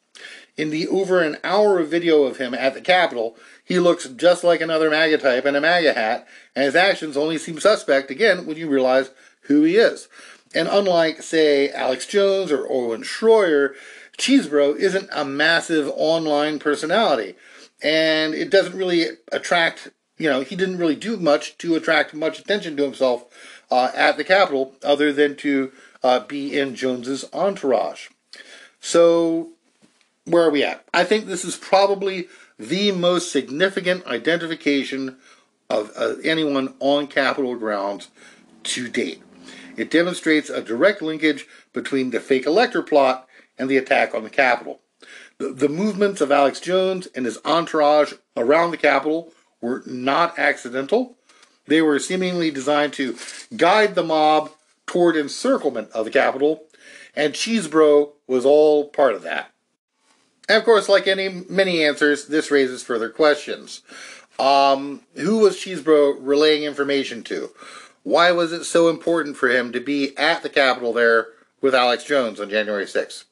In the over an hour of video of him at the Capitol, he looks just like another MAGA type in a MAGA hat, and his actions only seem suspect again when you realize who he is. And unlike, say, Alex Jones or Owen Schroyer, Chesebro isn't a massive online personality, and it doesn't really attract. You know, he didn't really do much to attract much attention to himself uh, at the Capitol, other than to uh, be in Jones's entourage. So, where are we at? I think this is probably the most significant identification of uh, anyone on Capitol grounds to date. It demonstrates a direct linkage between the fake elector plot and the attack on the Capitol. The, the movements of Alex Jones and his entourage around the Capitol were not accidental. They were seemingly designed to guide the mob toward encirclement of the Capitol, and Chesebro was all part of that. And of course, like any many answers, this raises further questions. Um, who was Chesebro relaying information to? Why was it so important for him to be at the Capitol there with Alex Jones on January 6th?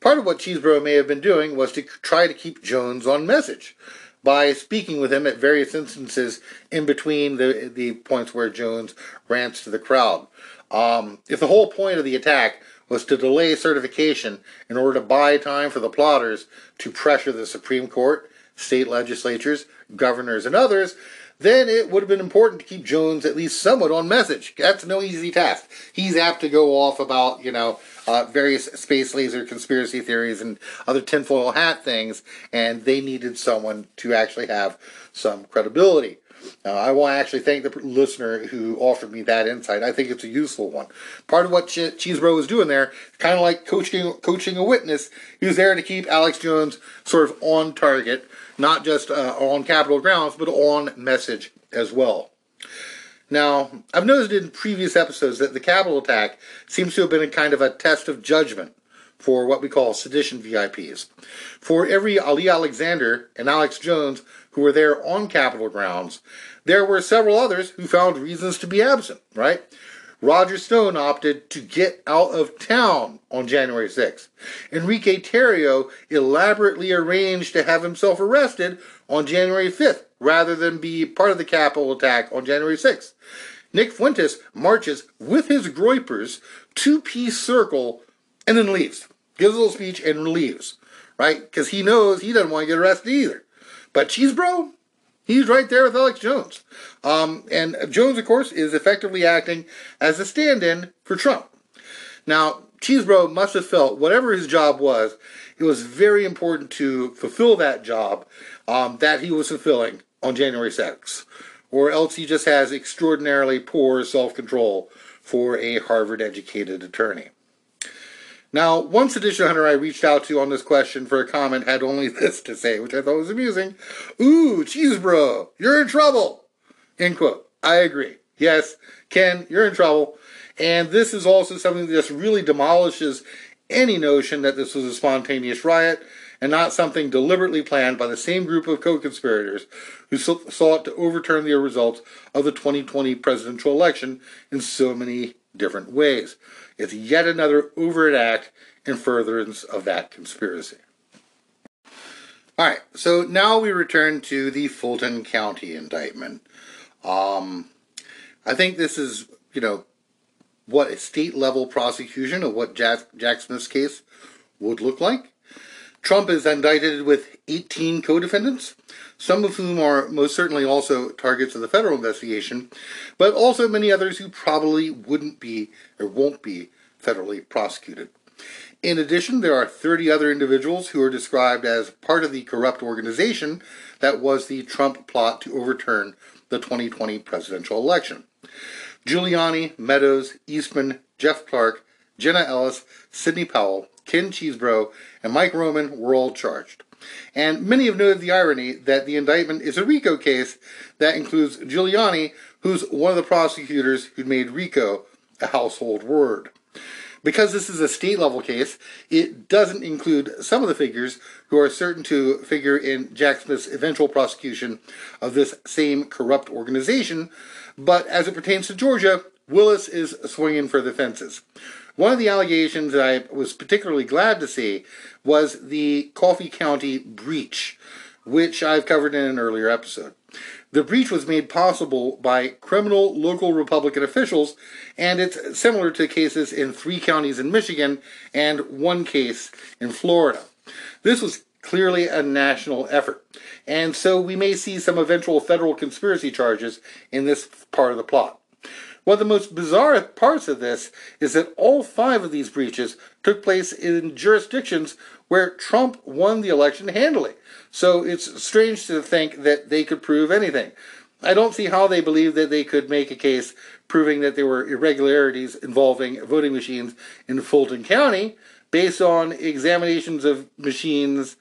Part of what Chesebro may have been doing was to try to keep Jones on message by speaking with him at various instances in between the, the points where Jones rants to the crowd. Um, if the whole point of the attack was to delay certification in order to buy time for the plotters to pressure the Supreme Court, state legislatures, governors, and others, then it would have been important to keep Jones at least somewhat on message. That's no easy task. He's apt to go off about, you know, uh, various space laser conspiracy theories and other tinfoil hat things, and they needed someone to actually have some credibility. I want to actually thank the listener who offered me that insight. I think it's a useful one. Part of what Ch- Chesebro was doing there, kind of like coaching coaching a witness, he was there to keep Alex Jones sort of on target, not just uh, on Capitol grounds, but on message as well. Now, I've noticed in previous episodes that the Capitol attack seems to have been a kind of a test of judgment for what we call sedition VIPs. For every Ali Alexander and Alex Jones who were there on Capitol grounds, there were several others who found reasons to be absent, right? Roger Stone opted to get out of town on January 6th. Enrique Tarrio elaborately arranged to have himself arrested on January 5th rather than be part of the Capitol attack on January 6th. Nick Fuentes marches with his groypers to Peace Circle and then leaves. Gives a little speech and leaves, right? Because he knows he doesn't want to get arrested either. But Chesebro, he's right there with Alex Jones. Um, and Jones, of course, is effectively acting as a stand in for Trump. Now, Chesebro must have felt whatever his job was, it was very important to fulfill that job um, that he was fulfilling on January 6th, or else he just has extraordinarily poor self control for a Harvard educated attorney. Now, one sedition hunter I reached out to on this question for a comment had only this to say, which I thought was amusing. Ooh, cheese bro, you're in trouble. End quote. I agree. Yes, Ken, you're in trouble. And this is also something that just really demolishes any notion that this was a spontaneous riot and not something deliberately planned by the same group of co conspirators who sought to overturn the results of the 2020 presidential election in so many different ways. It's yet another overt act in furtherance of that conspiracy. All right, so now we return to the Fulton County indictment. Um, I think this is, you know, what a state level prosecution of what Jack, Jack Smith's case would look like. Trump is indicted with 18 co defendants, some of whom are most certainly also targets of the federal investigation, but also many others who probably wouldn't be or won't be federally prosecuted. In addition, there are 30 other individuals who are described as part of the corrupt organization that was the Trump plot to overturn the 2020 presidential election. Giuliani, Meadows, Eastman, Jeff Clark, Jenna Ellis, Sidney Powell, Ken Chesebro, and Mike Roman were all charged. And many have noted the irony that the indictment is a RICO case that includes Giuliani, who's one of the prosecutors who made RICO a household word. Because this is a state level case, it doesn't include some of the figures who are certain to figure in Jack Smith's eventual prosecution of this same corrupt organization. But as it pertains to Georgia, Willis is swinging for the fences. One of the allegations that I was particularly glad to see was the Coffee County breach, which I've covered in an earlier episode. The breach was made possible by criminal local Republican officials, and it's similar to cases in three counties in Michigan and one case in Florida. This was clearly a national effort, and so we may see some eventual federal conspiracy charges in this part of the plot. One of the most bizarre parts of this is that all five of these breaches took place in jurisdictions where Trump won the election handily. So it's strange to think that they could prove anything. I don't see how they believe that they could make a case proving that there were irregularities involving voting machines in Fulton County based on examinations of machines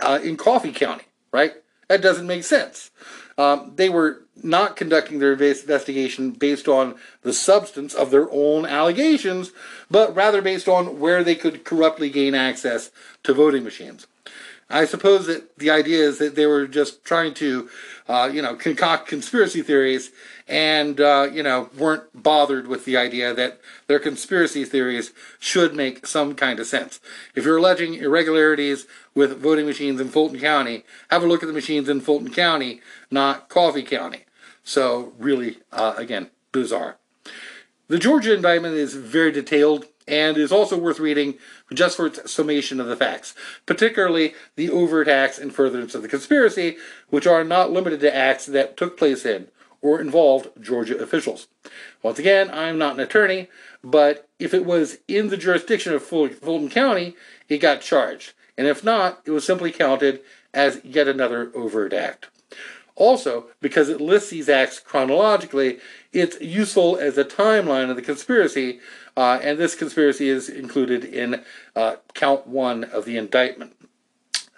uh, in Coffee County, right? That doesn't make sense. Um, they were not conducting their investigation based on the substance of their own allegations, but rather based on where they could corruptly gain access to voting machines. I suppose that the idea is that they were just trying to, uh, you know, concoct conspiracy theories and, uh, you know, weren't bothered with the idea that their conspiracy theories should make some kind of sense. If you're alleging irregularities with voting machines in Fulton County, have a look at the machines in Fulton County, not Coffee County. So, really, uh, again, bizarre. The Georgia indictment is very detailed and is also worth reading just for its summation of the facts, particularly the overt acts in furtherance of the conspiracy, which are not limited to acts that took place in or involved Georgia officials. Once again, I'm not an attorney, but if it was in the jurisdiction of Fulton County, it got charged. And if not, it was simply counted as yet another overt act. Also, because it lists these acts chronologically, it's useful as a timeline of the conspiracy, uh, and this conspiracy is included in uh, count one of the indictment.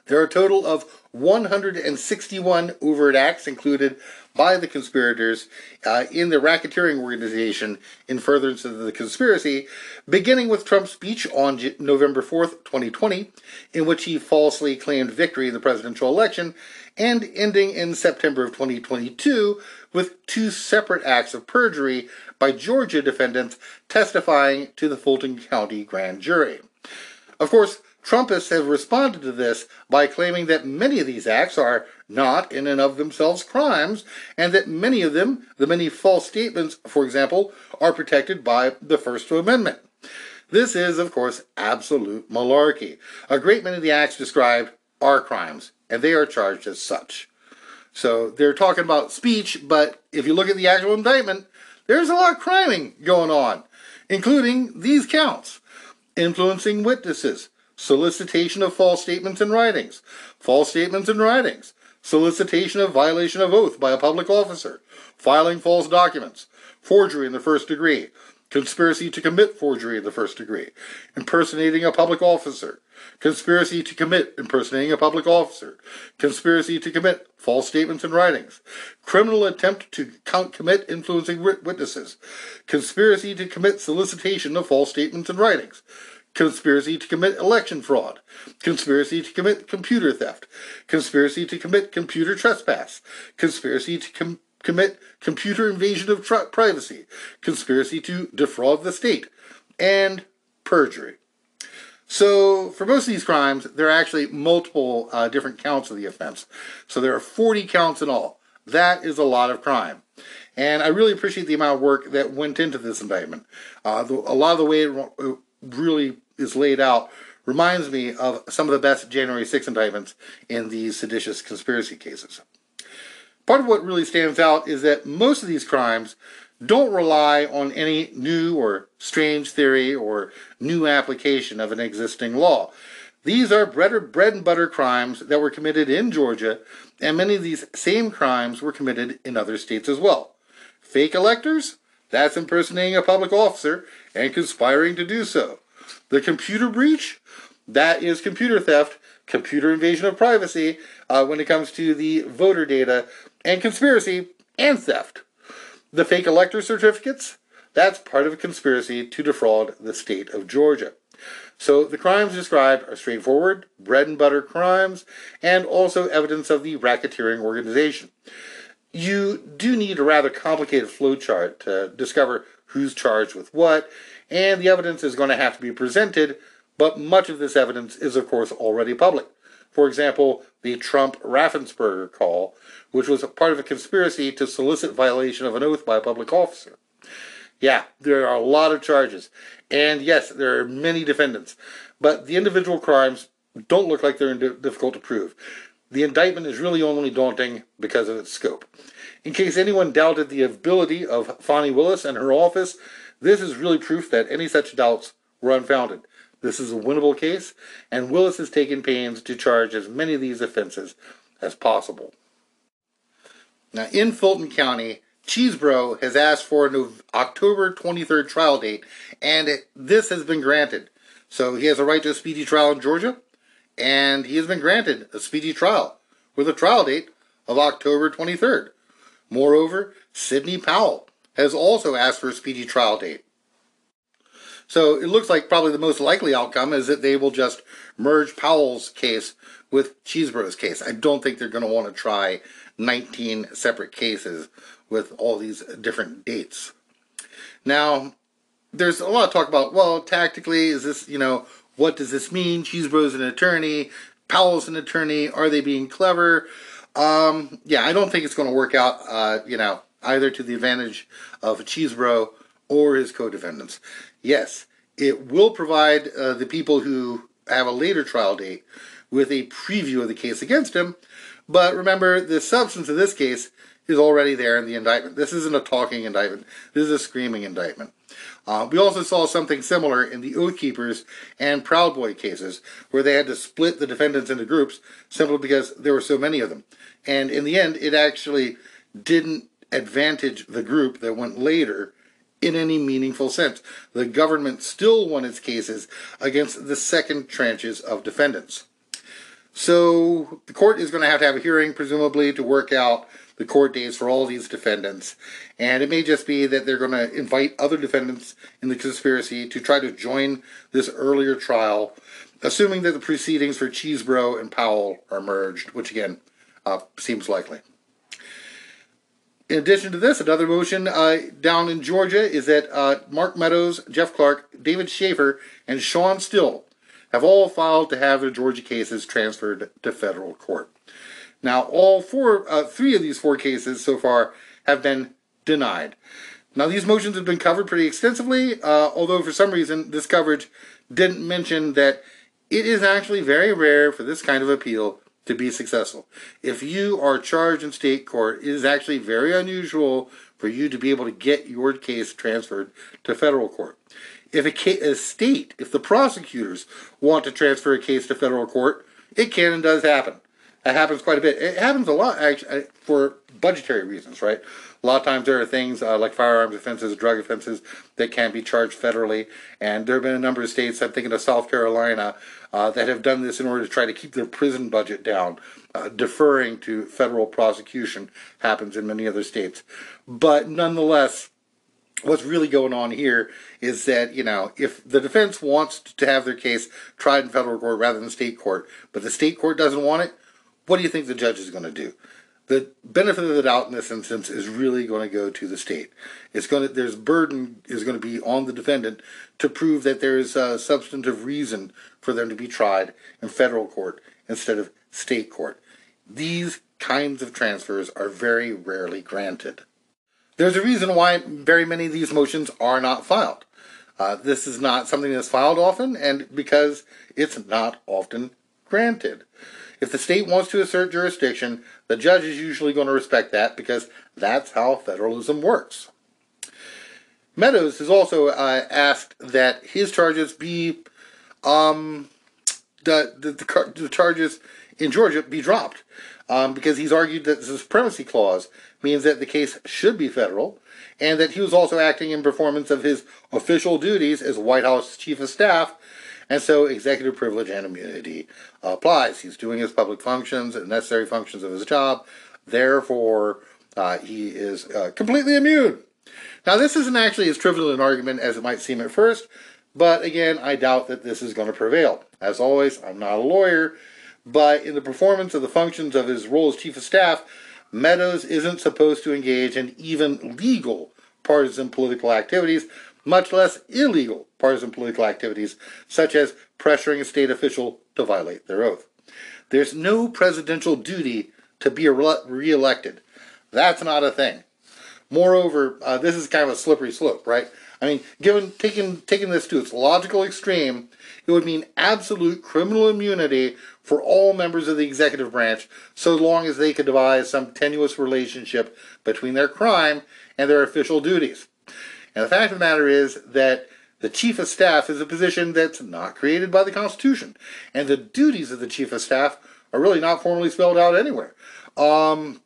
There are a total of 161 overt acts included by the conspirators uh, in the racketeering organization in furtherance of the conspiracy, beginning with Trump's speech on J- November 4th, 2020, in which he falsely claimed victory in the presidential election, and ending in September of 2022 with two separate acts of perjury by Georgia defendants testifying to the Fulton County grand jury. Of course, Trumpists have responded to this by claiming that many of these acts are not in and of themselves crimes, and that many of them, the many false statements, for example, are protected by the First Amendment. This is, of course, absolute malarkey. A great many of the acts described are crimes, and they are charged as such. So they're talking about speech, but if you look at the actual indictment, there's a lot of criming going on, including these counts influencing witnesses, solicitation of false statements and writings, false statements and writings, solicitation of violation of oath by a public officer, filing false documents, forgery in the first degree, conspiracy to commit forgery in the first degree, impersonating a public officer, conspiracy to commit impersonating a public officer, conspiracy to commit false statements and writings, criminal attempt to commit influencing witnesses, conspiracy to commit solicitation of false statements and writings, conspiracy to commit election fraud, conspiracy to commit computer theft, conspiracy to commit computer trespass, conspiracy to com- commit computer invasion of privacy, conspiracy to defraud the state, and perjury. So, for most of these crimes, there are actually multiple uh, different counts of the offense. So, there are 40 counts in all. That is a lot of crime. And I really appreciate the amount of work that went into this indictment. Uh, the, a lot of the way it really is laid out reminds me of some of the best January 6 indictments in these seditious conspiracy cases. Part of what really stands out is that most of these crimes don't rely on any new or strange theory or new application of an existing law. These are bread, and butter crimes that were committed in Georgia, and many of these same crimes were committed in other states as well. Fake electors? That's impersonating a public officer and conspiring to do so. The computer breach? That is computer theft, computer invasion of privacy uh, when it comes to the voter data, and conspiracy and theft. The fake elector certificates? That's part of a conspiracy to defraud the state of Georgia. So the crimes described are straightforward, bread and butter crimes, and also evidence of the racketeering organization. You do need a rather complicated flowchart to discover who's charged with what, and the evidence is going to have to be presented, but much of this evidence is, of course, already public. For example, the Trump Raffensperger call, which was part of a conspiracy to solicit violation of an oath by a public officer. Yeah, there are a lot of charges. And yes, there are many defendants. But the individual crimes don't look like they're difficult to prove. The indictment is really only daunting because of its scope. In case anyone doubted the ability of Fani Willis and her office, this is really proof that any such doubts were unfounded. This is a winnable case, and Willis has taken pains to charge as many of these offenses as possible. Now, in Fulton County, Chesebro has asked for an October 23rd trial date, and this has been granted. So he has a right to a speedy trial in Georgia, and he has been granted a speedy trial with a trial date of October 23rd. Moreover, Sidney Powell has also asked for a speedy trial date. So it looks like probably the most likely outcome is that they will just merge Powell's case with Chesebro's case. I don't think they're going to want to try 19 separate cases with all these different dates. Now, there's a lot of talk about, well, tactically, is this, you know, what does this mean? Chesebro's an attorney, Powell's an attorney, are they being clever? Um, yeah, I don't think it's going to work out, uh, you know, either to the advantage of Chesebro or his co-defendants. Yes, it will provide uh, the people who have a later trial date with a preview of the case against him, but remember, the substance of this case is already there in the indictment. This isn't a talking indictment. This is a screaming indictment. Uh, we also saw something similar in the Oath Keepers and Proud Boy cases, where they had to split the defendants into groups simply because there were so many of them. And in the end, it actually didn't advantage the group that went later in any meaningful sense. The government still won its cases against the second tranches of defendants. So the court is going to have to have a hearing, presumably, to work out the court dates for all these defendants. And it may just be that they're going to invite other defendants in the conspiracy to try to join this earlier trial, assuming that the proceedings for Chesebro and Powell are merged, which again uh, seems likely. In addition to this, another motion uh, down in Georgia is that uh, Mark Meadows, Jeff Clark, David Shafer, and Shawn Still have all filed to have their Georgia cases transferred to federal court. Now, all four, uh, three of these four cases so far have been denied. Now, these motions have been covered pretty extensively, uh, although for some reason this coverage didn't mention that it is actually very rare for this kind of appeal to be successful. If you are charged in state court, it is actually very unusual for you to be able to get your case transferred to federal court. If a, a state, if the prosecutors want to transfer a case to federal court, it can and does happen. That happens quite a bit. It happens a lot actually for budgetary reasons, right? A lot of times there are things uh, like firearms offenses, drug offenses that can be charged federally, and there have been a number of states. I'm thinking of South Carolina uh, that have done this in order to try to keep their prison budget down. Uh, deferring to federal prosecution happens in many other states, but nonetheless, what's really going on here is that you know if the defense wants to have their case tried in federal court rather than state court, but the state court doesn't want it what do you think the judge is going to do? The benefit of the doubt in this instance is really going to go to the state. It's going to there's burden is going to be on the defendant to prove that there is a substantive reason for them to be tried in federal court instead of state court. These kinds of transfers are very rarely granted. There's a reason why very many of these motions are not filed. Uh, this is not something that's filed often, and because it's not often granted. If the state wants to assert jurisdiction, the judge is usually going to respect that because that's how federalism works. Meadows has also uh, asked that his charges be, um, the, the, the, the charges in Georgia be dropped um, because he's argued that the supremacy clause means that the case should be federal and that he was also acting in performance of his official duties as White House Chief of Staff, and so executive privilege and immunity applies. He's doing his public functions and necessary functions of his job, therefore, uh, he is uh, completely immune. Now, this isn't actually as trivial an argument as it might seem at first, but again, I doubt that this is going to prevail. As always, I'm not a lawyer, but in the performance of the functions of his role as Chief of Staff, Meadows isn't supposed to engage in even legal partisan political activities, much less illegal partisan political activities, such as pressuring a state official to violate their oath. There's no presidential duty to be re-elected. That's not a thing. Moreover, uh, this is kind of a slippery slope, right? I mean, given taking taking this to its logical extreme, it would mean absolute criminal immunity for all members of the executive branch, so long as they could devise some tenuous relationship between their crime and their official duties. And the fact of the matter is that the Chief of Staff is a position that's not created by the Constitution, and the duties of the Chief of Staff are really not formally spelled out anywhere. Um,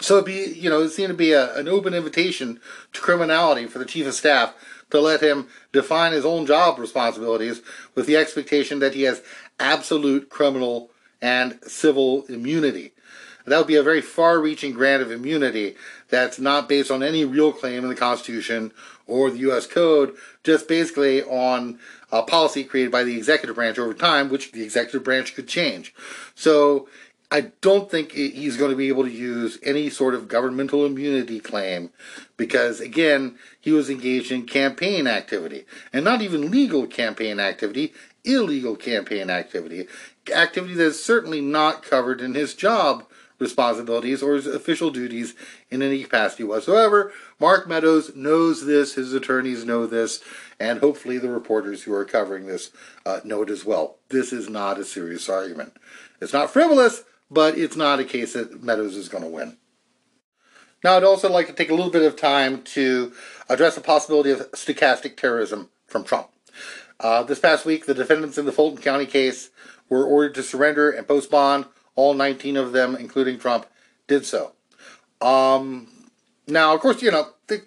so it'd be, you know, it seemed to be a, an open invitation to criminality for the chief of staff to let him define his own job responsibilities with the expectation that he has absolute criminal and civil immunity. That would be a very far reaching grant of immunity that's not based on any real claim in the Constitution or the U.S. Code, just basically on a policy created by the executive branch over time, which the executive branch could change. So I don't think he's going to be able to use any sort of governmental immunity claim because, again, he was engaged in campaign activity and not even legal campaign activity, illegal campaign activity, activity that is certainly not covered in his job responsibilities or his official duties in any capacity whatsoever. Mark Meadows knows this, his attorneys know this, and hopefully the reporters who are covering this uh, know it as well. This is not a serious argument. It's not frivolous but it's not a case that Meadows is going to win. Now, I'd also like to take a little bit of time to address the possibility of stochastic terrorism from Trump. Uh, this past week, the defendants in the Fulton County case were ordered to surrender and post bond. All 19 of them, including Trump, did so. Um, now, of course, you know, they,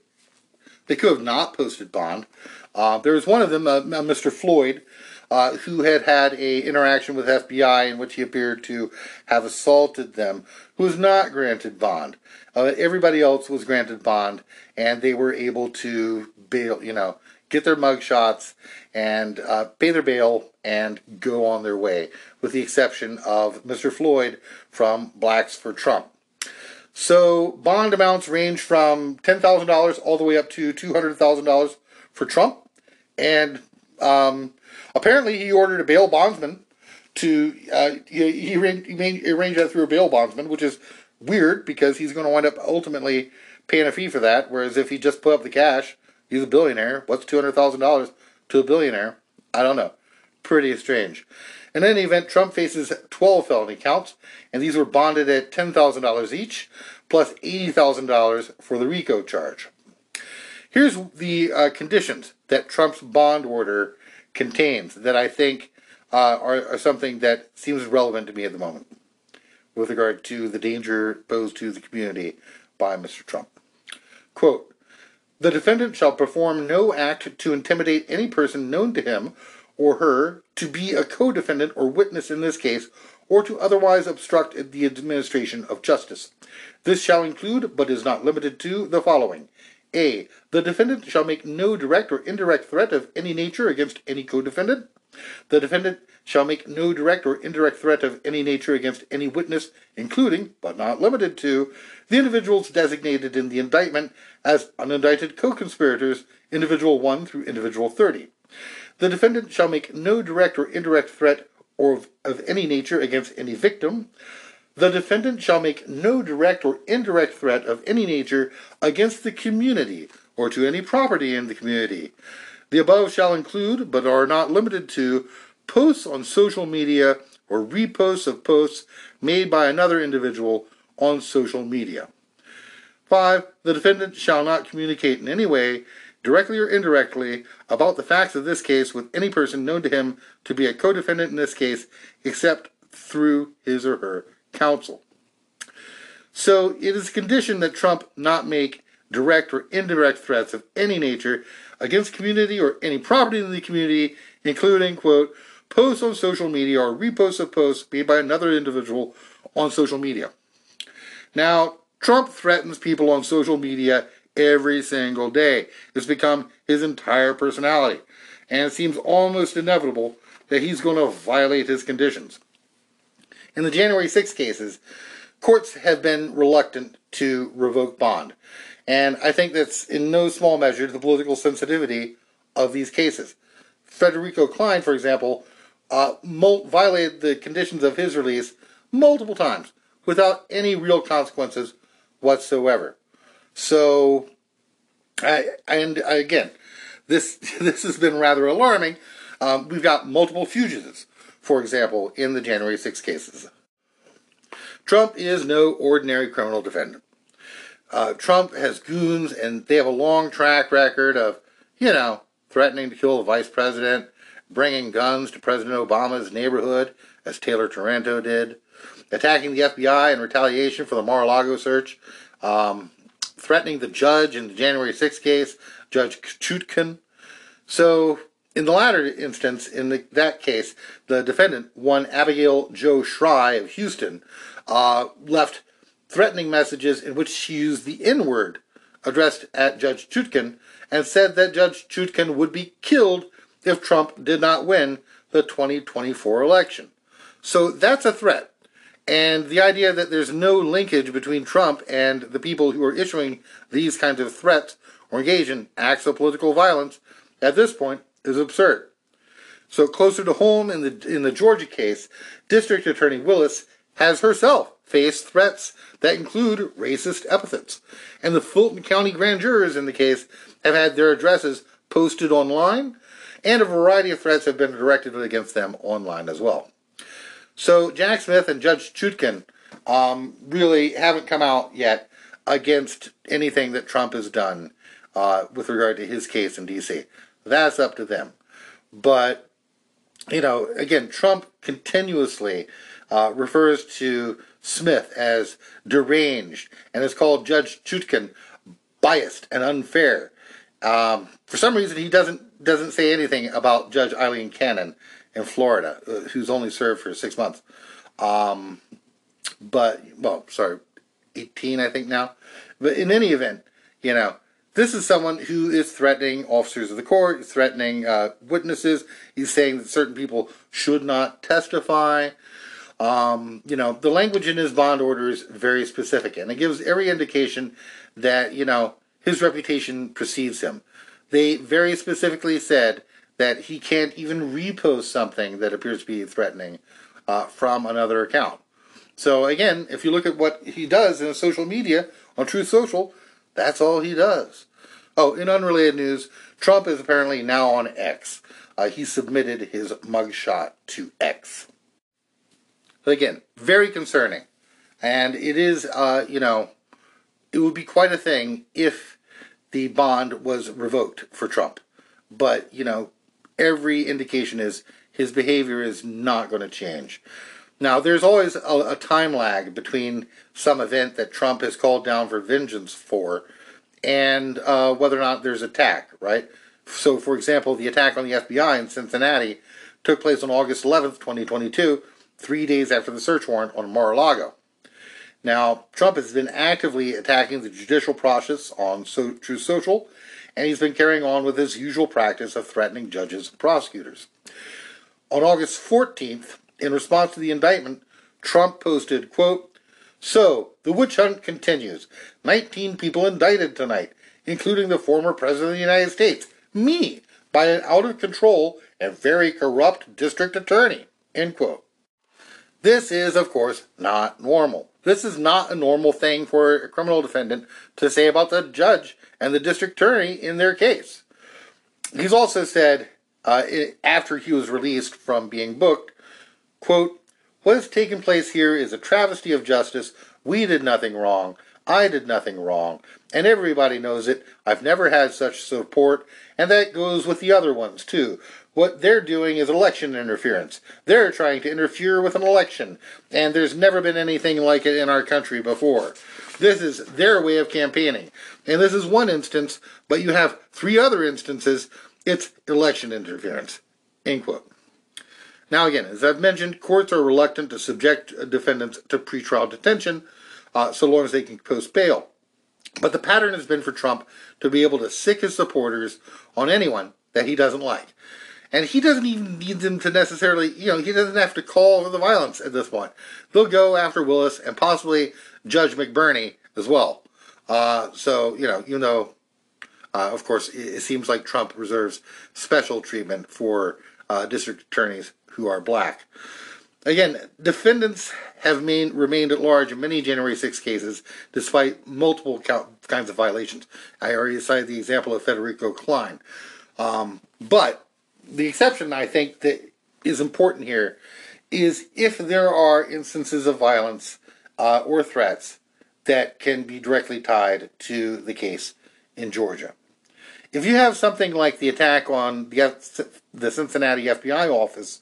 they could have not posted bond. Uh, there was one of them, uh, Mr. Floyd, uh, who had had a interaction with FBI in which he appeared to have assaulted them, who was not granted bond. Uh, everybody else was granted bond, and they were able to bail, you know, get their mug shots and uh, pay their bail and go on their way, with the exception of Mr. Floyd from Blacks for Trump. So bond amounts range from $10,000 all the way up to $200,000 for Trump. And um, Apparently, he ordered a bail bondsman to uh, he, he, arranged that through a bail bondsman, which is weird because he's going to wind up ultimately paying a fee for that. Whereas if he just put up the cash, he's a billionaire. What's two hundred thousand dollars to a billionaire? I don't know. Pretty strange. In any event, Trump faces 12 felony counts, and these were bonded at $10,000 each, plus $80,000 for the RICO charge. Here's the uh, conditions that Trump's bond order contains that I think uh, are, are something that seems relevant to me at the moment with regard to the danger posed to the community by Mr. Trump. Quote, the defendant shall perform no act to intimidate any person known to him or her to be a co-defendant or witness in this case or to otherwise obstruct the administration of justice. This shall include, but is not limited to, the following a. The defendant shall make no direct or indirect threat of any nature against any co-defendant. The defendant shall make no direct or indirect threat of any nature against any witness, including, but not limited to, the individuals designated in the indictment as unindicted co-conspirators, individual 1 through individual 30. The defendant shall make no direct or indirect threat or of, of any nature against any victim. The defendant shall make no direct or indirect threat of any nature against the community or to any property in the community. The above shall include, but are not limited to, posts on social media or reposts of posts made by another individual on social media. 5. The defendant shall not communicate in any way directly or indirectly, about the facts of this case with any person known to him to be a co defendant in this case, except through his or her counsel. So it is a condition that Trump not make direct or indirect threats of any nature against community or any property in the community, including, quote, posts on social media or reposts of posts made by another individual on social media. Now, Trump threatens people on social media every single day. It's become his entire personality. And it seems almost inevitable that he's going to violate his conditions. In the January 6 cases, courts have been reluctant to revoke bond. And I think that's in no small measure to the political sensitivity of these cases. Federico Klein, for example, uh, violated the conditions of his release multiple times without any real consequences whatsoever. So, I, and again, this this has been rather alarming. Um, we've got multiple fugitives, for example, in the January 6 cases. Trump is no ordinary criminal defendant. Uh, Trump has goons, and they have a long track record of, you know, threatening to kill the vice president, bringing guns to President Obama's neighborhood, as Taylor Taranto did, attacking the FBI in retaliation for the Mar-a-Lago search, um, threatening the judge in the January 6th case, Judge Chutkan. So, in the latter instance, in the, that case, the defendant, one Abigail Jo Shry of Houston, uh, left threatening messages in which she used the N word addressed at Judge Chutkan and said that Judge Chutkan would be killed if Trump did not win the 2024 election. So that's a threat. And the idea that there's no linkage between Trump and the people who are issuing these kinds of threats or engage in acts of political violence at this point is absurd. So closer to home in the in the Georgia case, District Attorney Willis has herself faced threats that include racist epithets. And the Fulton County grand jurors in the case have had their addresses posted online, and a variety of threats have been directed against them online as well. So Jack Smith and Judge Chutkan um, really haven't come out yet against anything that Trump has done uh, with regard to his case in D.C. That's up to them. But, you know, again, Trump continuously uh, refers to Smith as deranged and has called Judge Chutkan biased and unfair. Um, for some reason, he doesn't doesn't say anything about Judge Aileen Cannon in Florida, uh, who's only served for six months. Um, but well, sorry, eighteen, I think now. But in any event, you know, this is someone who is threatening officers of the court, threatening uh, witnesses. He's saying that certain people should not testify. Um, you know, the language in his bond order is very specific, and it gives every indication that, you know, his reputation precedes him. They very specifically said that he can't even repost something that appears to be threatening uh, from another account. So, again, if you look at what he does in social media on Truth Social, that's all he does. Oh, in unrelated news, Trump is apparently now on X. Uh, he submitted his mugshot to X. Again, very concerning. And it is, uh, you know, it would be quite a thing if the bond was revoked for Trump. But, you know, every indication is his behavior is not going to change. Now, there's always a, a, time lag between some event that Trump has called down for vengeance for and uh, whether or not there's attack, right? So, for example, the attack on the FBI in Cincinnati took place on August 11th, 2022, three days after the search warrant on Mar-a-Lago. Now, Trump has been actively attacking the judicial process on so- Truth Social, and he's been carrying on with his usual practice of threatening judges and prosecutors. On August 14th, in response to the indictment, Trump posted, quote, So, the witch hunt continues. 19 people indicted tonight, including the former President of the United States, me, by an out of control and very corrupt district attorney, end quote. This is, of course, not normal. This is not a normal thing for a criminal defendant to say about the judge and the district attorney in their case. He's also said, uh, after he was released from being booked, quote, What has taken place here is a travesty of justice. We did nothing wrong. I did nothing wrong, and everybody knows it. I've never had such support, and that goes with the other ones too. What they're doing is election interference. They're trying to interfere with an election, and there's never been anything like it in our country before. This is their way of campaigning. And this is one instance, but you have three other instances. It's election interference. End quote. Now, again, as I've mentioned, courts are reluctant to subject defendants to pretrial detention uh, so long as they can post bail. But the pattern has been for Trump to be able to sick his supporters on anyone that he doesn't like. And he doesn't even need them to necessarily, you know, he doesn't have to call for the violence at this point. They'll go after Willis and possibly Judge McBurney as well. Uh, so, you know, you know, uh, of course, it, it, seems like Trump reserves special treatment for uh, district attorneys who are black. Again, defendants have main, remained at large in many January 6 cases despite multiple count, kinds of violations. I already cited the example of Federico Klein. Um, but the exception I think that is important here is if there are instances of violence uh, or threats that can be directly tied to the case in Georgia. If you have something like the attack on the, the Cincinnati FBI office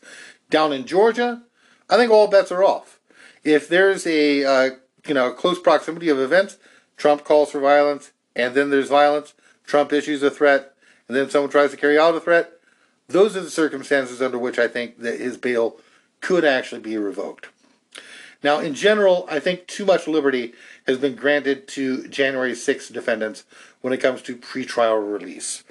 down in Georgia, I think all bets are off. If there's a uh, you know close proximity of events, Trump calls for violence, and then there's violence, Trump issues a threat, and then someone tries to carry out a threat, those are the circumstances under which I think that his bail could actually be revoked. Now, in general, I think too much liberty has been granted to January 6 defendants when it comes to pretrial release.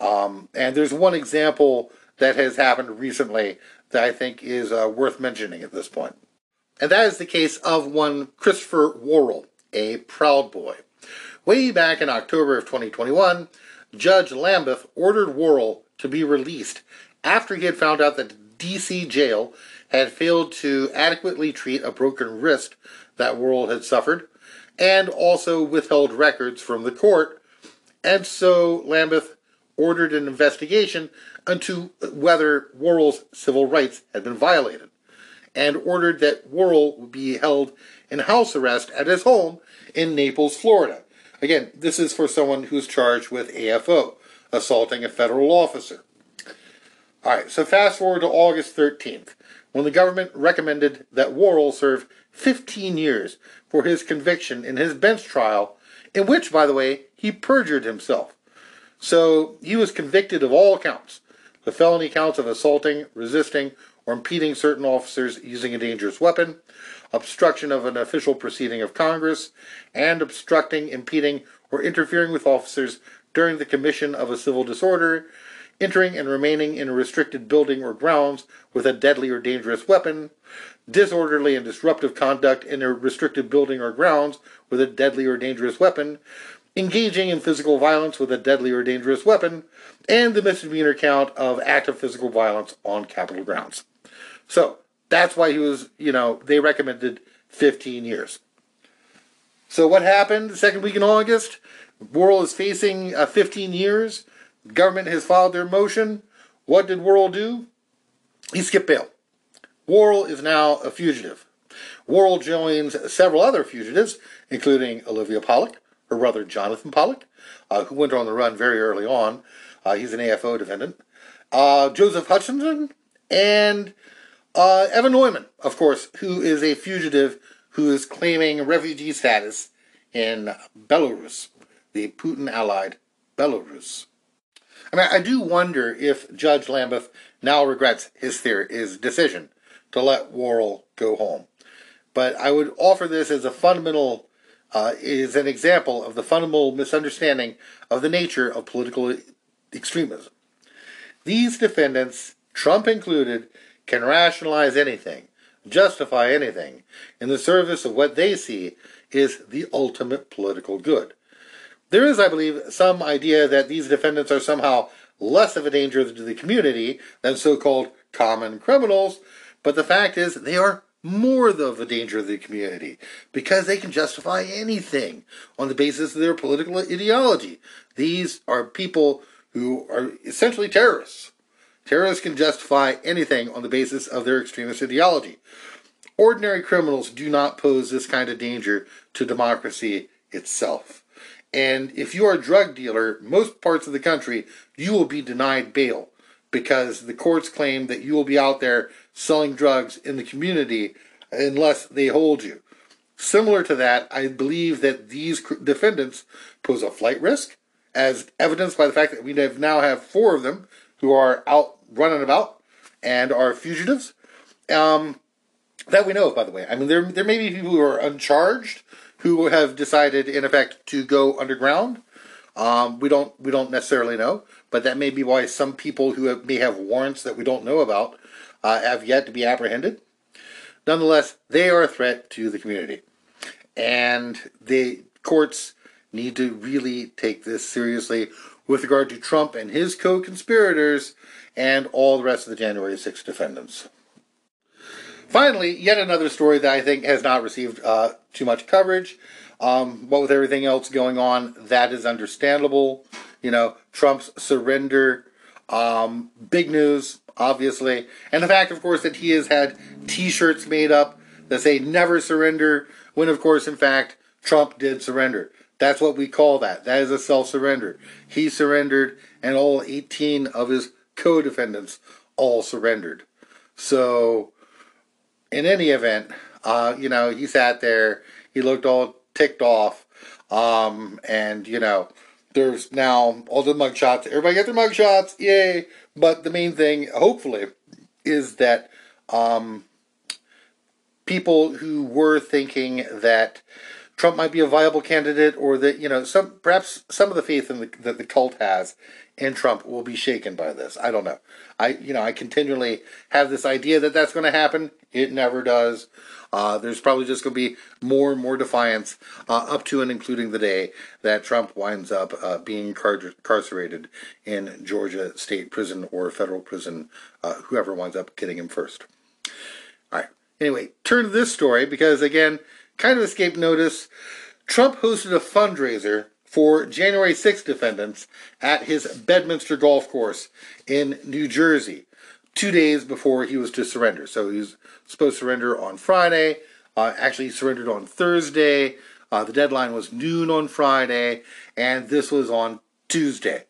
Um, and there's one example that has happened recently that I think is uh, worth mentioning at this point. And that is the case of one Christopher Worrell, a Proud Boy. Way back in October of 2021, Judge Lamberth ordered Worrell to be released after he had found out that the DC jail had failed to adequately treat a broken wrist that Worrell had suffered, and also withheld records from the court. And so Lamberth ordered an investigation into whether Worrell's civil rights had been violated, and ordered that Worrell be held in house arrest at his home in Naples, Florida. Again, this is for someone who's charged with AFO, assaulting a federal officer. All right, so fast forward to August 13th, when the government recommended that Worrell serve 15 years for his conviction in his bench trial, in which, by the way, he perjured himself. So he was convicted of all counts the felony counts of assaulting, resisting, or impeding certain officers using a dangerous weapon, obstruction of an official proceeding of Congress, and obstructing, impeding, or interfering with officers during the commission of a civil disorder, entering and remaining in a restricted building or grounds with a deadly or dangerous weapon, disorderly and disruptive conduct in a restricted building or grounds with a deadly or dangerous weapon, engaging in physical violence with a deadly or dangerous weapon, and the misdemeanor count of active physical violence on Capitol grounds. So that's why he was, you know, they recommended 15 years. So what happened the second week in August? Worrell is facing uh, 15 years. The government has filed their motion. What did Worrell do? He skipped bail. Worrell is now a fugitive. Worrell joins several other fugitives, including Olivia Pollock, her brother Jonathan Pollock, uh, who went on the run very early on. Uh, he's an AFO defendant. Uh, Joseph Hutchinson and uh, Evan Neumann, of course, who is a fugitive who is claiming refugee status in Belarus, the Putin allied Belarus. I mean, I do wonder if Judge Lamberth now regrets his theory, his decision to let Worrell go home. But I would offer this as a fundamental, uh, is an example of the fundamental misunderstanding of the nature of political extremism. These defendants, Trump included, can rationalize anything, justify anything, in the service of what they see is the ultimate political good. There is, I believe, some idea that these defendants are somehow less of a danger to the community than so called common criminals, but the fact is they are more of a danger to the community because they can justify anything on the basis of their political ideology. These are people who are essentially terrorists. Terrorists can justify anything on the basis of their extremist ideology. Ordinary criminals do not pose this kind of danger to democracy itself. And if you are a drug dealer, most parts of the country, you will be denied bail because the courts claim that you will be out there selling drugs in the community unless they hold you. Similar to that, I believe that these defendants pose a flight risk, as evidenced by the fact that we have now have four of them who are out running about and are fugitives. Um, that we know of, by the way. I mean, there there may be people who are uncharged who have decided, in effect, to go underground. Um, we don't we don't necessarily know, but that may be why some people who have, may have warrants that we don't know about uh, have yet to be apprehended. Nonetheless, they are a threat to the community, and the courts need to really take this seriously with regard to Trump and his co-conspirators and all the rest of the January 6 defendants. Finally, yet another story that I think has not received uh, too much coverage. Um, but with everything else going on, that is understandable. You know, Trump's surrender, um, big news, obviously. And the fact, of course, that he has had t shirts made up that say never surrender, when, of course, in fact, Trump did surrender. That's what we call that. That is a self surrender. He surrendered, and all 18 of his co defendants all surrendered. So, in any event, uh, you know, he sat there, he looked all ticked off, um, and, you know, there's now all the mug shots. Everybody get their mug shots, yay! But the main thing, hopefully, is that um, people who were thinking that Trump might be a viable candidate, or that you know, some perhaps some of the faith in the, that the cult has in Trump will be shaken by this. I don't know. I you know I continually have this idea that that's going to happen. It never does. Uh, there's probably just going to be more and more defiance uh, up to and including the day that Trump winds up uh, being car- incarcerated in Georgia state prison or federal prison, uh, whoever winds up getting him first. All right. Anyway, turn to this story because, again, kind of escaped notice. Trump hosted a fundraiser for January 6 defendants at his Bedminster golf course in New Jersey, two days before he was to surrender. So he was supposed to surrender on Friday. Uh, actually, he surrendered on Thursday. Uh, the deadline was noon on Friday, and this was on Tuesday.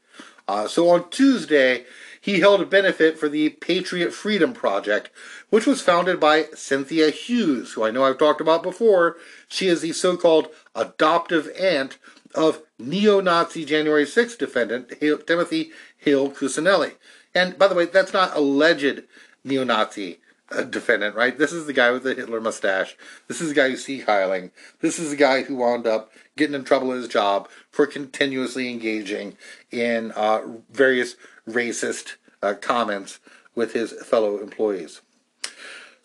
Uh, so on Tuesday, he held a benefit for the Patriot Freedom Project, which was founded by Cynthia Hughes, who I know I've talked about before. She is the so called adoptive aunt of neo Nazi January 6th defendant Timothy Hale-Cusanelli. And by the way, that's not alleged neo Nazi uh, defendant, right? This is the guy with the Hitler mustache. This is the guy who's hiling. This is the guy who wound up getting in trouble at his job for continuously engaging in uh, various racist uh, comments with his fellow employees.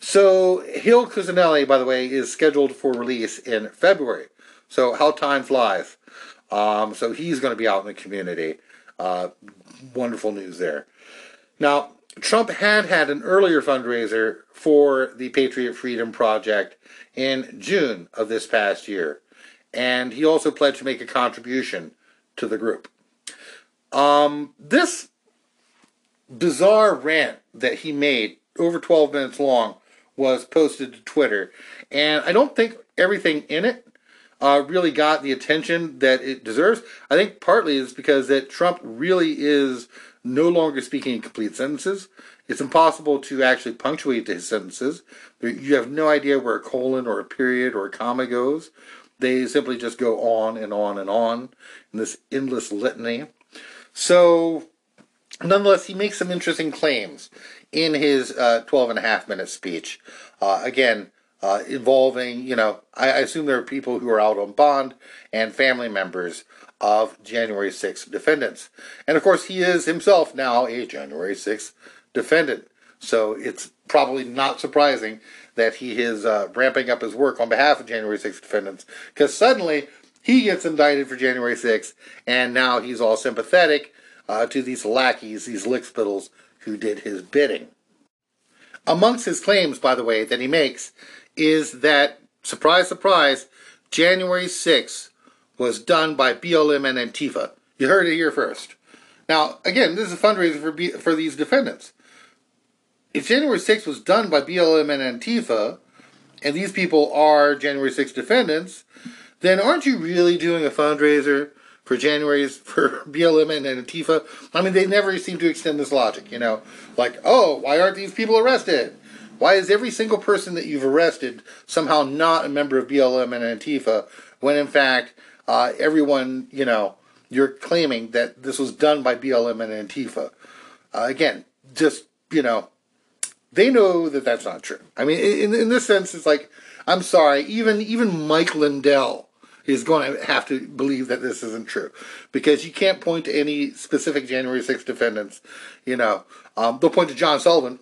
So Hale-Cusanelli, by the way, is scheduled for release in February. So how time flies. Um, so he's going to be out in the community. Uh, wonderful news there. Now, Trump had had an earlier fundraiser for the Patriot Freedom Project in June of this past year, and he also pledged to make a contribution to the group. Um, this bizarre rant that he made, over 12 minutes long, was posted to Twitter, and I don't think everything in it uh, really got the attention that it deserves. I think partly is because that Trump really is no longer speaking in complete sentences. It's impossible to actually punctuate his sentences. You have no idea where a colon or a period or a comma goes. They simply just go on and on and on in this endless litany. So, nonetheless, he makes some interesting claims in his uh, 12 and a half minute speech. Uh, again, uh, involving, you know, I, assume there are people who are out on bond and family members of January 6th defendants. And of course, he is himself now a January 6th defendant. So it's probably not surprising that he is uh, ramping up his work on behalf of January 6th defendants because suddenly he gets indicted for January 6th and now he's all sympathetic uh, to these lackeys, these lickspittles who did his bidding. Amongst his claims, by the way, that he makes is that, surprise, surprise, January 6th was done by BLM and Antifa. You heard it here first. Now, again, this is a fundraiser for, B- for these defendants. If January 6th was done by BLM and Antifa, and these people are January 6th defendants, then aren't you really doing a fundraiser for January's for BLM and Antifa? I mean, they never seem to extend this logic, you know, like, oh, why aren't these people arrested? Why is every single person that you've arrested somehow not a member of BLM and Antifa when in fact uh, everyone, you know, you're claiming that this was done by BLM and Antifa? Uh, again, just, you know, they know that that's not true. I mean, in, in this sense, it's like, I'm sorry, even even Mike Lindell is going to have to believe that this isn't true because you can't point to any specific January 6th defendants. You know, um, they'll point to John Sullivan,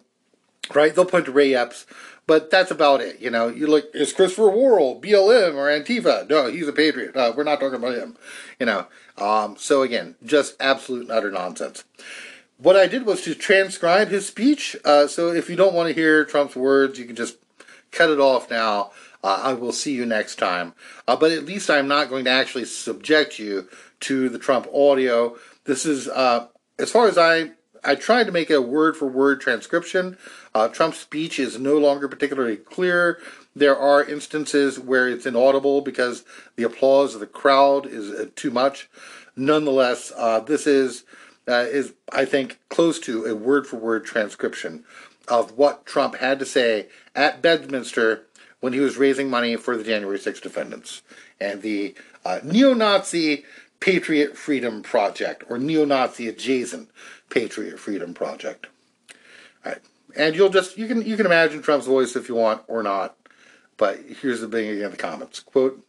right? They'll to Ray Epps, but that's about it. You know, you look, is Christopher Worrell BLM or Antifa? No, he's a patriot. Uh, we're not talking about him. You know, um, so again, just absolute and utter nonsense. What I did was to transcribe his speech. Uh, so if you don't want to hear Trump's words, you can just cut it off now. Uh, I will see you next time. Uh, but at least I'm not going to actually subject you to the Trump audio. This is, uh, as far as I, I tried to make a word for word transcription. Uh, Trump's speech is no longer particularly clear. There are instances where it's inaudible because the applause of the crowd is uh, too much. Nonetheless, uh, this is is I think close to a word for word transcription of what Trump had to say at Bedminster when he was raising money for the January 6 defendants and the uh, neo Nazi Patriot Freedom Project, or neo Nazi adjacent Patriot Freedom Project. All right. And you'll just, you can, you can imagine Trump's voice if you want or not. But here's the thing again the comments. Quote,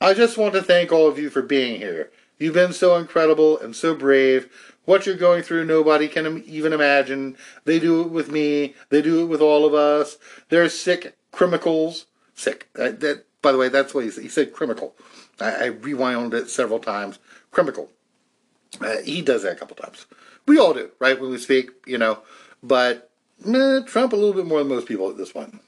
I just want to thank all of you for being here. You've been so incredible and so brave. What you're going through, nobody can even imagine. They do it with me. They do it with all of us. They're sick criminals. Sick. Uh, that, by the way, that's what he said. He said criminal. I, I rewound it several times. Criminal. Uh, he does that a couple times. We all do, right, when we speak, you know. But eh, Trump a little bit more than most people at this point.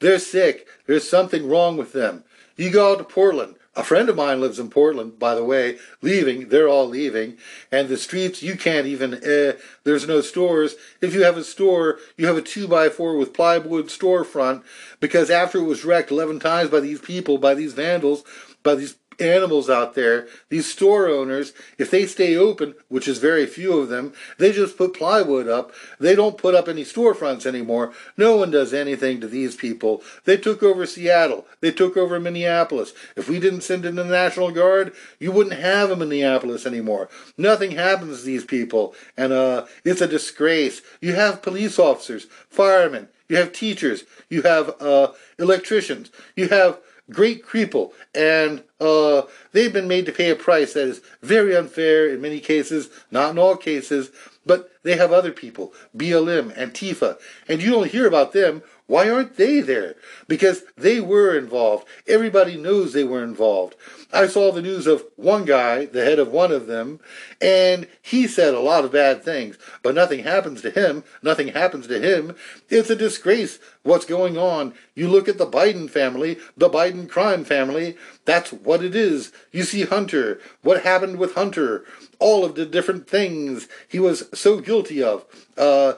They're sick. There's something wrong with them. You go out to Portland. A friend of mine lives in Portland, by the way, leaving. They're all leaving. And the streets, you can't even, eh, there's no stores. If you have a store, you have a 2 by 4 with plywood storefront because after it was wrecked 11 times by these people, by these vandals, by these animals out there, these store owners, if they stay open, which is very few of them, they just put plywood up. They don't put up any storefronts anymore. No one does anything to these people. They took over Seattle. They took over Minneapolis. If we didn't send in the National Guard, you wouldn't have a Minneapolis anymore. Nothing happens to these people. And uh, it's a disgrace. You have police officers, firemen, you have teachers, you have uh, electricians, you have great creeple, and uh, they've been made to pay a price that is very unfair in many cases, not in all cases, but they have other people, BLM, Antifa, and you don't hear about them why aren't they there? Because they were involved. Everybody knows they were involved. I saw the news of one guy, the head of one of them, and he said a lot of bad things, but nothing happens to him. Nothing happens to him. It's a disgrace what's going on. You look at the Biden family, the Biden crime family, that's what it is. You see Hunter, what happened with Hunter, all of the different things he was so guilty of. Uh,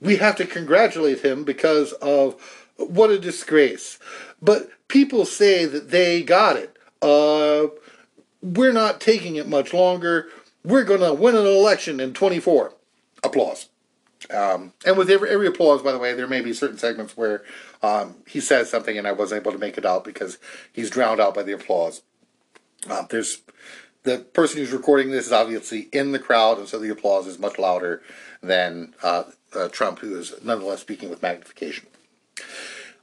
we have to congratulate him because of what a disgrace. But people say that they got it. Uh, we're not taking it much longer. We're going to win an election in 24. Applause. Um, and with every, every applause, by the way, there may be certain segments where um, he says something and I wasn't able to make it out because he's drowned out by the applause. Uh, there's the person who's recording this is obviously in the crowd, and so the applause is much louder than uh, uh, Trump, who is nonetheless speaking with magnification.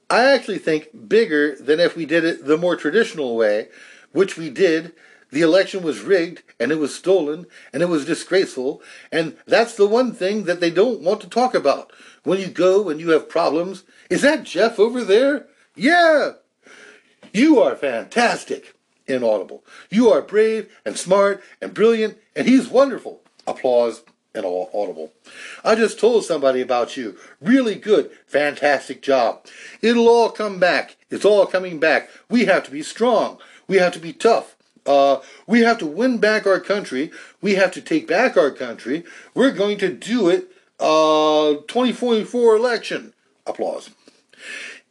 I actually think bigger than if we did it the more traditional way, which we did. The election was rigged and it was stolen and it was disgraceful. And that's the one thing that they don't want to talk about. When you go and you have problems, is that Jeff over there? Yeah! You are fantastic. Inaudible. You are brave and smart and brilliant, and he's wonderful. Applause and audible. I just told somebody about you. Really good. Fantastic job. It'll all come back. It's all coming back. We have to be strong. We have to be tough. Uh, we have to win back our country. We have to take back our country. We're going to do it. Uh, 2044 election. Applause.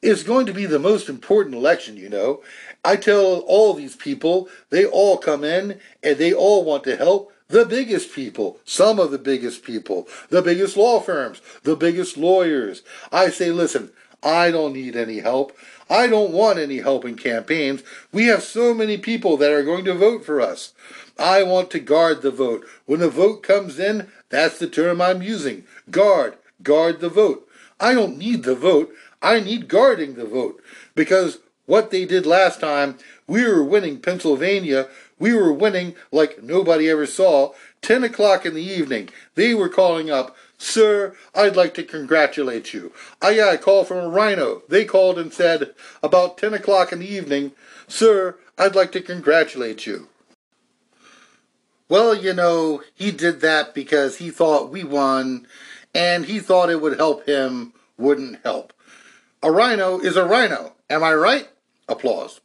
It's going to be the most important election, you know, I tell all these people, they all come in and they all want to help the biggest people, some of the biggest people, the biggest law firms, the biggest lawyers. I say, listen, I don't need any help. I don't want any help in campaigns. We have so many people that are going to vote for us. I want to guard the vote. When the vote comes in, that's the term I'm using. Guard. Guard the vote. I don't need the vote. I need guarding the vote. Because what they did last time, we were winning Pennsylvania. We were winning like nobody ever saw. 10 o'clock in the evening, they were calling up, Sir, I'd like to congratulate you. I uh, got a call from a RINO. They called and said, about 10 o'clock in the evening, Sir, I'd like to congratulate you. Well, you know, he did that because he thought we won and he thought it would help him, wouldn't help. A RINO is a RINO. Am I right? Applause.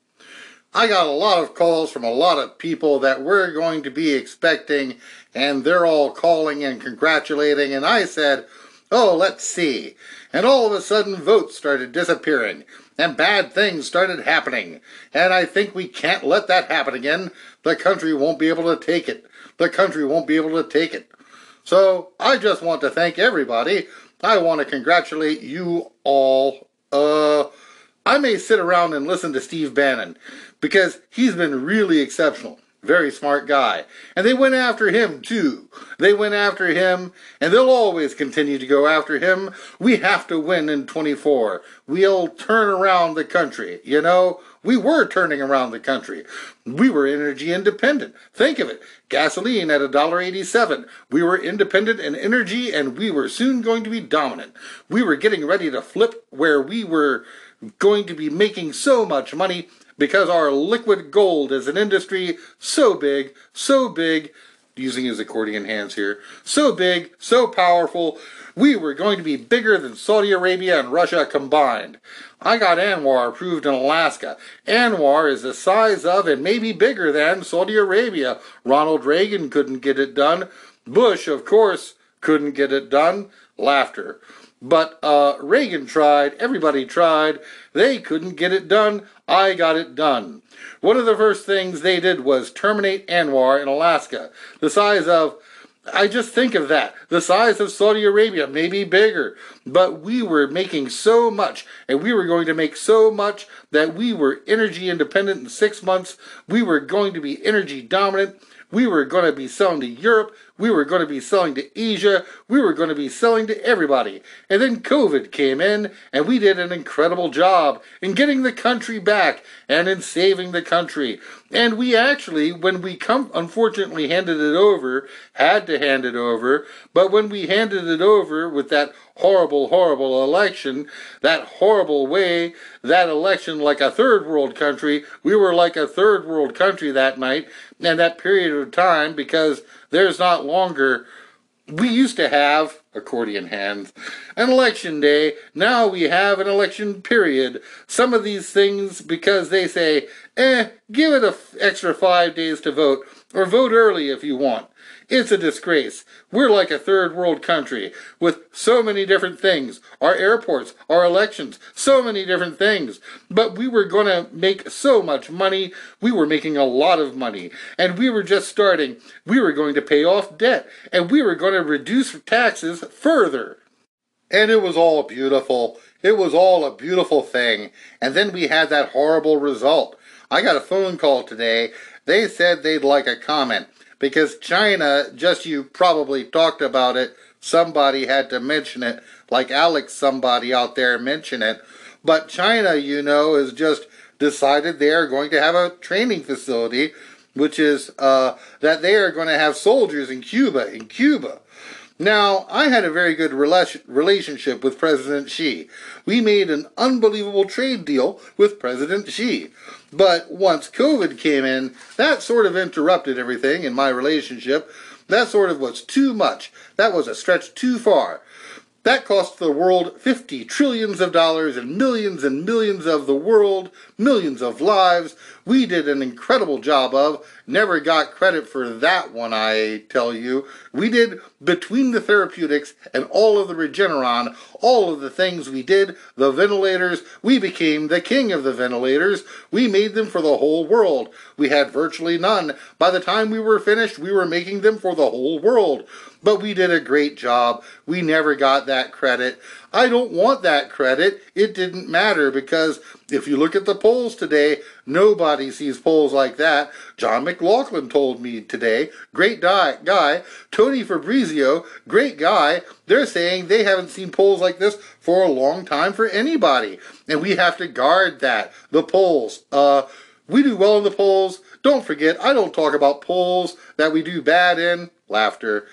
I got a lot of calls from a lot of people that we're going to be expecting, and they're all calling and congratulating, and I said, Oh, let's see. And all of a sudden, votes started disappearing, and bad things started happening. And I think we can't let that happen again. The country won't be able to take it. The country won't be able to take it. So I just want to thank everybody. I want to congratulate you all. Uh, I may sit around and listen to Steve Bannon because he's been really exceptional. Very smart guy. And they went after him too. They went after him, and they'll always continue to go after him. We have to win in 24. We'll turn around the country. You know, we were turning around the country. We were energy independent. Think of it. Gasoline at $1.87. We were independent in energy, and we were soon going to be dominant. We were getting ready to flip where we were going to be making so much money because our liquid gold is an industry so big, so big, using his accordion hands here, so big, so powerful, we were going to be bigger than Saudi Arabia and Russia combined. I got ANWR approved in Alaska. ANWR is the size of and maybe bigger than Saudi Arabia. Ronald Reagan couldn't get it done. Bush, of course, couldn't get it done. Laughter. But uh, Reagan tried, everybody tried, they couldn't get it done. I got it done. One of the first things they did was terminate ANWR in Alaska, the size of I just think of that. The size of Saudi Arabia, maybe bigger. But we were making so much, and we were going to make so much that we were energy independent in six months. We were going to be energy dominant. We were going to be selling to Europe. We were going to be selling to Asia. We were going to be selling to everybody. And then COVID came in, and we did an incredible job in getting the country back and in saving the country. And we actually, when we come, unfortunately handed it over, had to hand it over, but when we handed it over with that horrible, horrible election, that horrible way, that election like a third world country, we were like a third world country that night and that period of time because there's not longer we used to have accordion hands an election day. Now we have an election period. Some of these things because they say eh give it an extra five days to vote or vote early if you want it's a disgrace. We're like a third world country with so many different things. Our airports, our elections, so many different things. But we were going to make so much money. We were making a lot of money. And we were just starting. We were going to pay off debt. And we were going to reduce taxes further. And it was all beautiful. It was all a beautiful thing. And then we had that horrible result. I got a phone call today. They said they'd like a comment because China, just you probably talked about it, somebody had to mention it, like Alex, somebody out there mention it. But China, you know, has just decided they are going to have a training facility, which is uh, that they are going to have soldiers in Cuba. In Cuba. Now, I had a very good relationship with President Xi. We made an unbelievable trade deal with President Xi. But once COVID came in, that sort of interrupted everything in my relationship. That sort of was too much. That was a stretch too far. That cost the world 50 trillions of dollars and millions and millions of the world, millions of lives. We did an incredible job of. Never got credit for that one, I tell you. We did between the therapeutics and all of the Regeneron, all of the things we did, the ventilators, we became the king of the ventilators. We made them for the whole world. We had virtually none. By the time we were finished, we were making them for the whole world. But we did a great job. We never got that credit. I don't want that credit. It didn't matter because if you look at the polls today, nobody sees polls like that. John McLaughlin told me today, great guy. Tony Fabrizio, great guy. They're saying they haven't seen polls like this for a long time for anybody. And we have to guard that. The polls. Uh, we do well in the polls. Don't forget, I don't talk about polls that we do bad in. Laughter.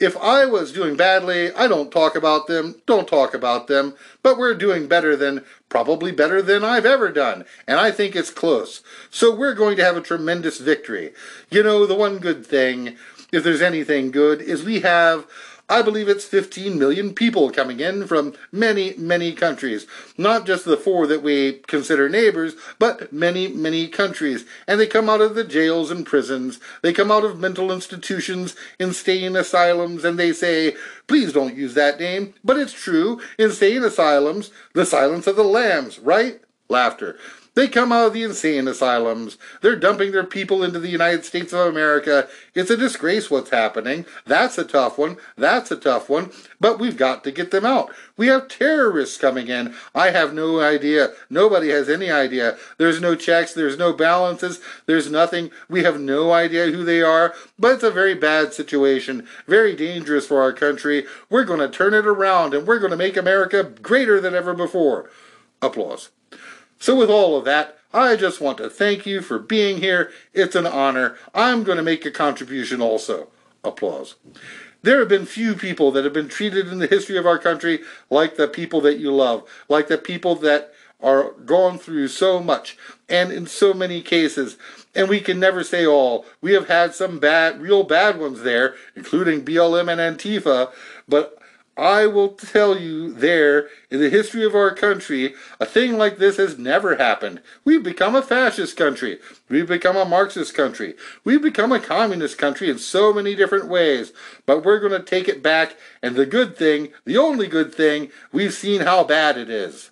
If I was doing badly, I don't talk about them, don't talk about them, but we're doing better than, probably better than I've ever done, and I think it's close. So we're going to have a tremendous victory. You know, the one good thing, if there's anything good, is we have I believe it's 15 million people coming in from many, many countries. Not just the four that we consider neighbors, but many, many countries. And they come out of the jails and prisons. They come out of mental institutions, insane asylums, and they say, please don't use that name. But it's true. Insane asylums, the silence of the lambs, right? Laughter. They come out of the insane asylums. They're dumping their people into the United States of America. It's a disgrace what's happening. That's a tough one. That's a tough one. But we've got to get them out. We have terrorists coming in. I have no idea. Nobody has any idea. There's no checks. There's no balances. There's nothing. We have no idea who they are. But it's a very bad situation. Very dangerous for our country. We're going to turn it around and we're going to make America greater than ever before. Applause. So, with all of that, I just want to thank you for being here. It's an honor. I'm going to make a contribution also. Applause. There have been few people that have been treated in the history of our country like the people that you love, like the people that are gone through so much and in so many cases. And we can never say all. We have had some bad, real bad ones there, including BLM and Antifa, but I will tell you there, in the history of our country, a thing like this has never happened. We've become a fascist country. We've become a Marxist country. We've become a communist country in so many different ways. But we're going to take it back, and the good thing, the only good thing, we've seen how bad it is.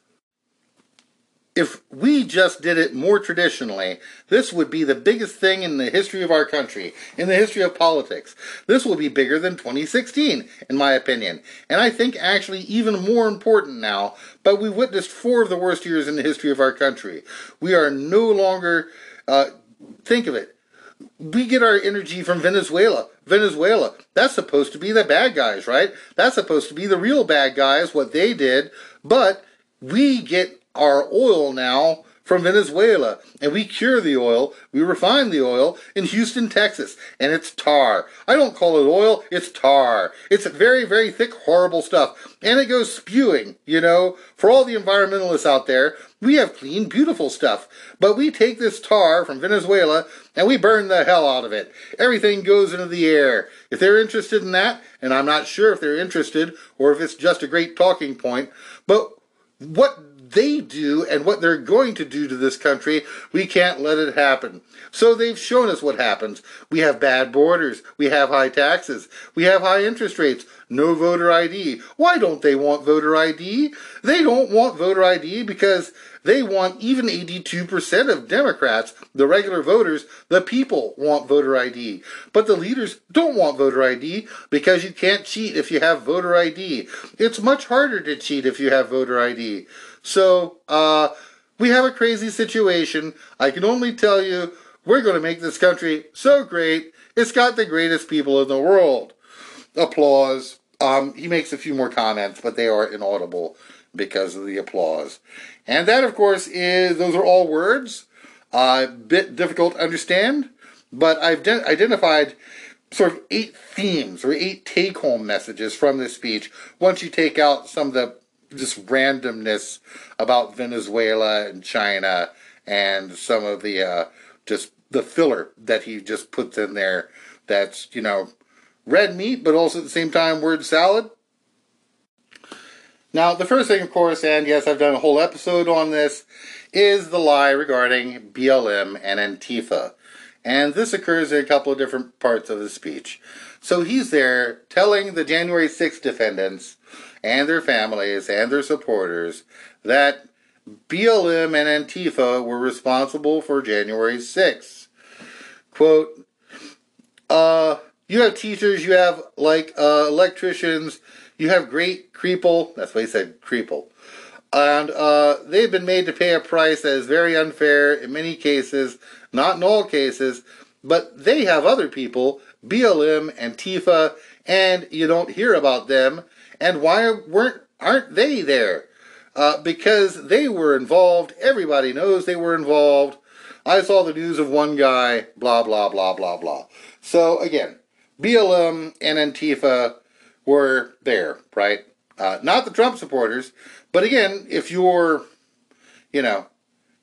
If we just did it more traditionally, this would be the biggest thing in the history of our country, in the history of politics. This will be bigger than 2016, in my opinion. And I think actually even more important now, but we witnessed four of the worst years in the history of our country. We are no longer, uh, think of it, we get our energy from Venezuela. Venezuela, that's supposed to be the bad guys, right? That's supposed to be the real bad guys, what they did. But we get our oil now from Venezuela, and we cure the oil, we refine the oil in Houston, Texas, and it's tar. I don't call it oil, it's tar. It's very, very thick, horrible stuff, and it goes spewing, you know. For all the environmentalists out there, we have clean, beautiful stuff, but we take this tar from Venezuela and we burn the hell out of it. Everything goes into the air. If they're interested in that, and I'm not sure if they're interested or if it's just a great talking point, but what they do and what they're going to do to this country, we can't let it happen. So they've shown us what happens. We have bad borders. We have high taxes. We have high interest rates. No voter ID. Why don't they want voter ID? They don't want voter ID because they want even 82% of Democrats, the regular voters, the people want voter ID. But the leaders don't want voter ID because you can't cheat if you have voter ID. It's much harder to cheat if you have voter ID. So, uh, we have a crazy situation. I can only tell you, we're going to make this country so great. It's got the greatest people in the world. Applause. Um, he makes a few more comments, but they are inaudible because of the applause. And that, of course, is those are all words. A uh, bit difficult to understand, but I've de- identified sort of eight themes or eight take-home messages from this speech. Once you take out some of the just randomness about Venezuela and China and some of the uh, just the filler that he just puts in there. That's you know red meat, but also at the same time word salad. Now, the first thing, of course, and yes, I've done a whole episode on this, is the lie regarding BLM and Antifa. And this occurs in a couple of different parts of the speech. So he's there telling the January 6th defendants and their families and their supporters that BLM and Antifa were responsible for January 6th. Quote, uh, you have teachers, you have like uh, electricians, you have great creeple, that's what he said, creeple. And uh, they've been made to pay a price that is very unfair in many cases, not in all cases, but they have other people, BLM and Tifa, and you don't hear about them. And why weren't aren't they there? Uh, because they were involved. Everybody knows they were involved. I saw the news of one guy, blah, blah, blah, blah, blah. So, again, BLM and Antifa were there, right? Uh, not the Trump supporters. But again, if you're, you know,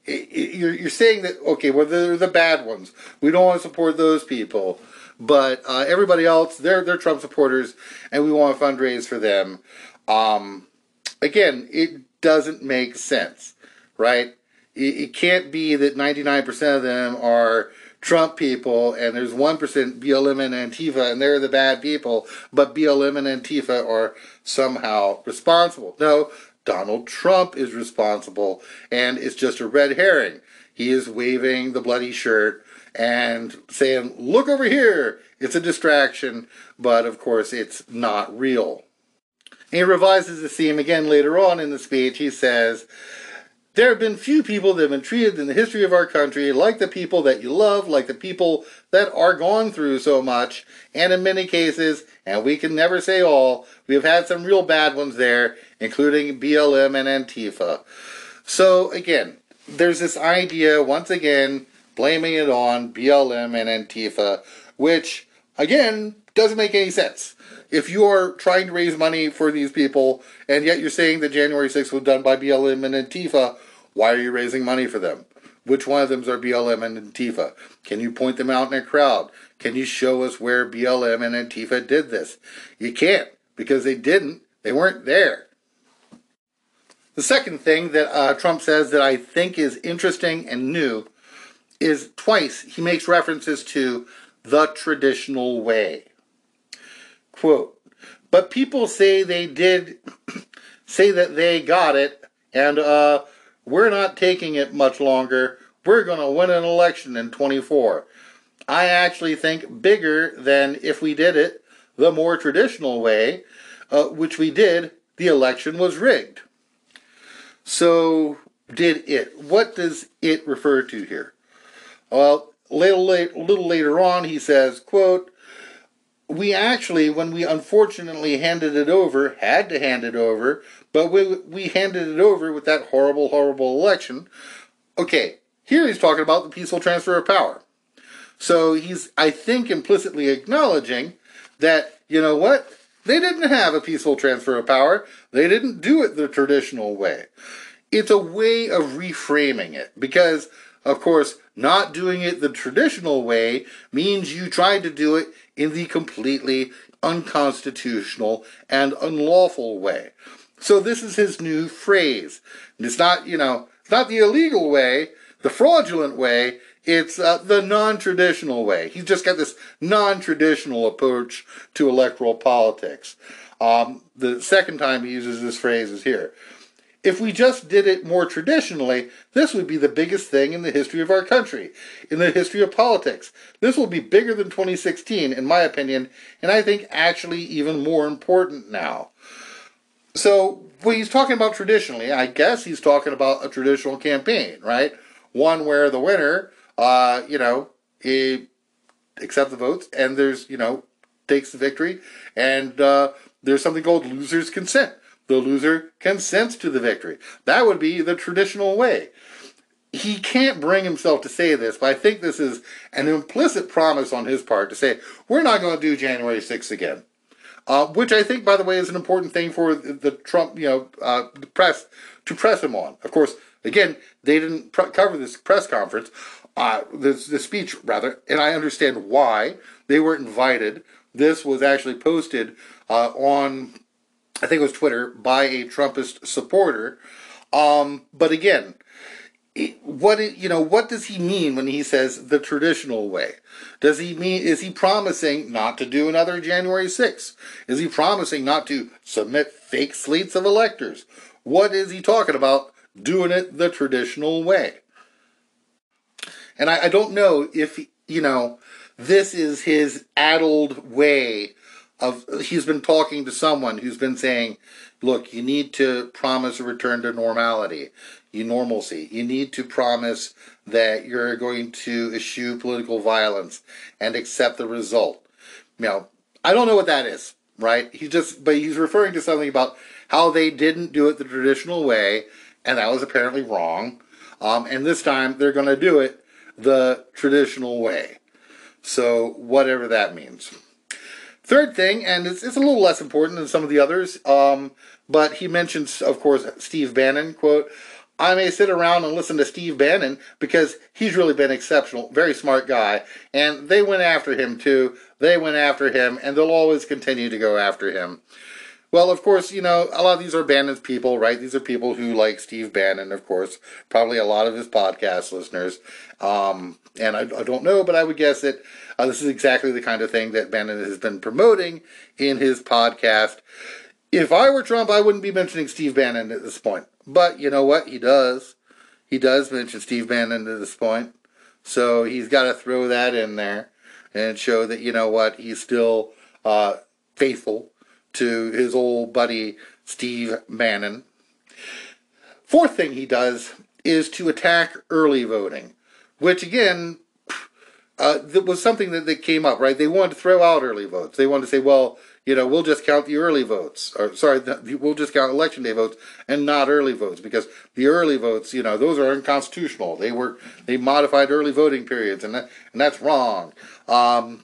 you're, you're saying that, okay, well, they're the bad ones. We don't want to support those people. But uh, everybody else, they're, they're Trump supporters, and we want to fundraise for them. Um, again, it doesn't make sense, right? It, it can't be that 99% of them are Trump people and there's 1% BLM and Antifa and they're the bad people, but BLM and Antifa are somehow responsible. No, Donald Trump is responsible and it's just a red herring. He is waving the bloody shirt and saying, Look over here, it's a distraction, but of course it's not real. And he revises the theme again later on in the speech. He says, There have been few people that have been treated in the history of our country like the people that you love, like the people that are gone through so much, and in many cases, and we can never say all, we have had some real bad ones there, including BLM and Antifa. So again, there's this idea, once again, blaming it on BLM and Antifa, which, again, doesn't make any sense if you are trying to raise money for these people and yet you're saying that January 6th was done by BLM and Antifa, why are you raising money for them? Which one of them are BLM and Antifa? Can you point them out in a crowd? Can you show us where BLM and Antifa did this? You can't because they didn't. They weren't there. The second thing that uh, Trump says that I think is interesting and new is twice he makes references to the traditional way. Quote, but people say they did, say that they got it, and uh, we're not taking it much longer. We're going to win an election in 24. I actually think bigger than if we did it the more traditional way, uh, which we did, the election was rigged. So, did it? What does it refer to here? Well, little, little later on, he says, quote, we actually, when we unfortunately handed it over, had to hand it over, but we, we handed it over with that horrible, horrible election. Okay, here he's talking about the peaceful transfer of power. So he's, I think, implicitly acknowledging that, you know what? They didn't have a peaceful transfer of power. They didn't do it the traditional way. It's a way of reframing it because, of course, not doing it the traditional way means you tried to do it in the completely unconstitutional and unlawful way. So this is his new phrase. It's not, you know, it's not the illegal way, the fraudulent way, it's uh, the non-traditional way. He's just got this non-traditional approach to electoral politics. Um, the second time he uses this phrase is here. If we just did it more traditionally, this would be the biggest thing in the history of our country, in the history of politics. This will be bigger than 2016, in my opinion, and I think actually even more important now. So, when he's talking about traditionally, I guess he's talking about a traditional campaign, right? One where the winner, uh, you know, he accepts the votes and there's, you know, takes the victory, and uh, there's something called loser's consent the loser consents to the victory. That would be the traditional way. He can't bring himself to say this, but I think this is an implicit promise on his part to say, we're not going to do January 6th again. Uh, which I think, by the way, is an important thing for the Trump, you know, uh, the press to press him on. Of course, again, they didn't cover this press conference, uh, this, the speech rather, and I understand why they weren't invited. This was actually posted uh, on I think it was Twitter, by a Trumpist supporter. Um, but again, what you know what does he mean when he says the traditional way? Does he mean is he promising not to do another january 6th is he promising not to submit fake slates of electors? What is he talking about doing it the traditional way? And i, I don't know if you know this is his addled way of he's been talking to someone who's been saying look you need to promise a return to normality you normalcy. You need to promise that you're going to eschew political violence and accept the result. Know, I don't know what that is, right? He just, but he's referring to something about how they didn't do it the traditional way, and that was apparently wrong. Um, and this time they're going to do it the traditional way. So whatever that means. Third thing, and it's, it's a little less important than some of the others, um, but he mentions, of course, Steve Bannon, quote, I may sit around and listen to Steve Bannon because he's really been exceptional, very smart guy, and they went after him too. They went after him, and they'll always continue to go after him. Well, of course, you know, a lot of these are Bannon's people, right? These are people who like Steve Bannon, of course, probably a lot of his podcast listeners. Um, and I, I, don't know, but I would guess that uh, this is exactly the kind of thing that Bannon has been promoting in his podcast. If I were Trump, I wouldn't be mentioning Steve Bannon at this point. But you know what? He does. He does mention Steve Bannon at this point. So he's got to throw that in there and show that, you know what, he's still uh, faithful to his old buddy Steve Bannon. Fourth thing he does is to attack early voting, which again uh, was something that, that came up, right? They wanted to throw out early votes. They wanted to say, well, you know, we'll just count the early votes, or sorry, the, we'll just count election day votes and not early votes because the early votes, you know, those are unconstitutional. They were they modified early voting periods, and that, and that's wrong. Um,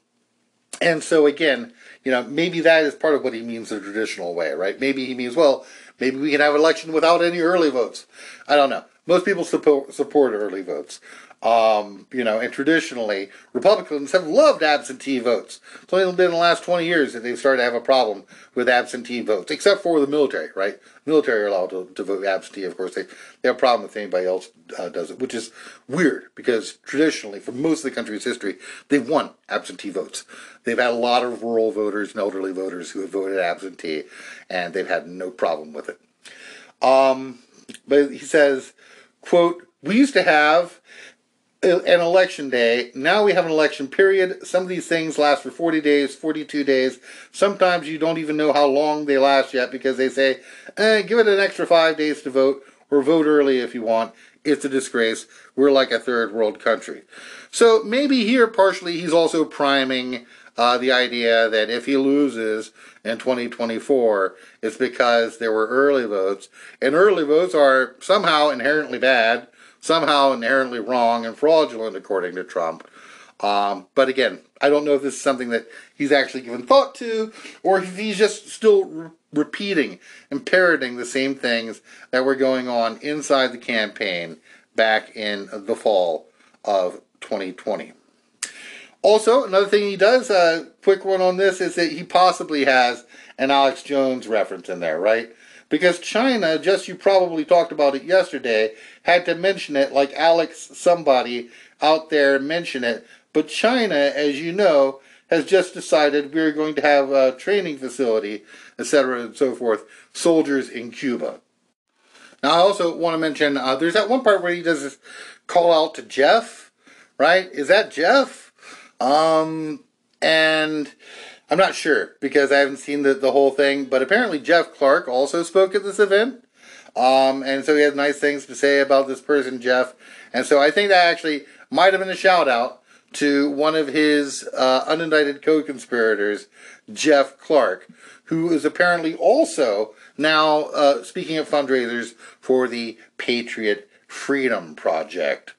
and so again, you know, maybe that is part of what he means the traditional way, right? Maybe he means well, maybe we can have election without any early votes. I don't know. Most people support support early votes. Um, you know, and traditionally, Republicans have loved absentee votes. It's only been in the last 20 years that they've started to have a problem with absentee votes, except for the military, right? military are allowed to, to vote absentee, of course. They, they have a problem if anybody else uh, does it, which is weird because traditionally, for most of the country's history, they've won absentee votes. They've had a lot of rural voters and elderly voters who have voted absentee, and they've had no problem with it. Um, but he says, quote, we used to have an election day. Now we have an election period. Some of these things last for 40 days, 42 days. Sometimes you don't even know how long they last yet because they say, eh, give it an extra five days to vote or vote early if you want. It's a disgrace. We're like a third world country. So maybe here, partially, he's also priming uh, the idea that if he loses in 2024, it's because there were early votes. And early votes are somehow inherently bad somehow inherently wrong and fraudulent, according to Trump. Um, but again, I don't know if this is something that he's actually given thought to, or if he's just still re- repeating and parroting the same things that were going on inside the campaign back in the fall of 2020. Also, another thing he does, a uh, quick one on this, is that he possibly has an Alex Jones reference in there, right? Because China, just you probably talked about it yesterday, had to mention it like Alex somebody out there mention it. But China, as you know, has just decided we're going to have a training facility, etc., and so forth, soldiers in Cuba. Now, I also want to mention uh, there's that one part where he does this call out to Jeff, right? Is that Jeff? Um, and I'm not sure because I haven't seen the, the whole thing, but apparently Jeff Clark also spoke at this event. Um, and so he had nice things to say about this person, Jeff. And so I think that actually might have been a shout out to one of his uh, unindicted co conspirators, Jeff Clark, who is apparently also now uh, speaking of fundraisers for the Patriot Freedom Project.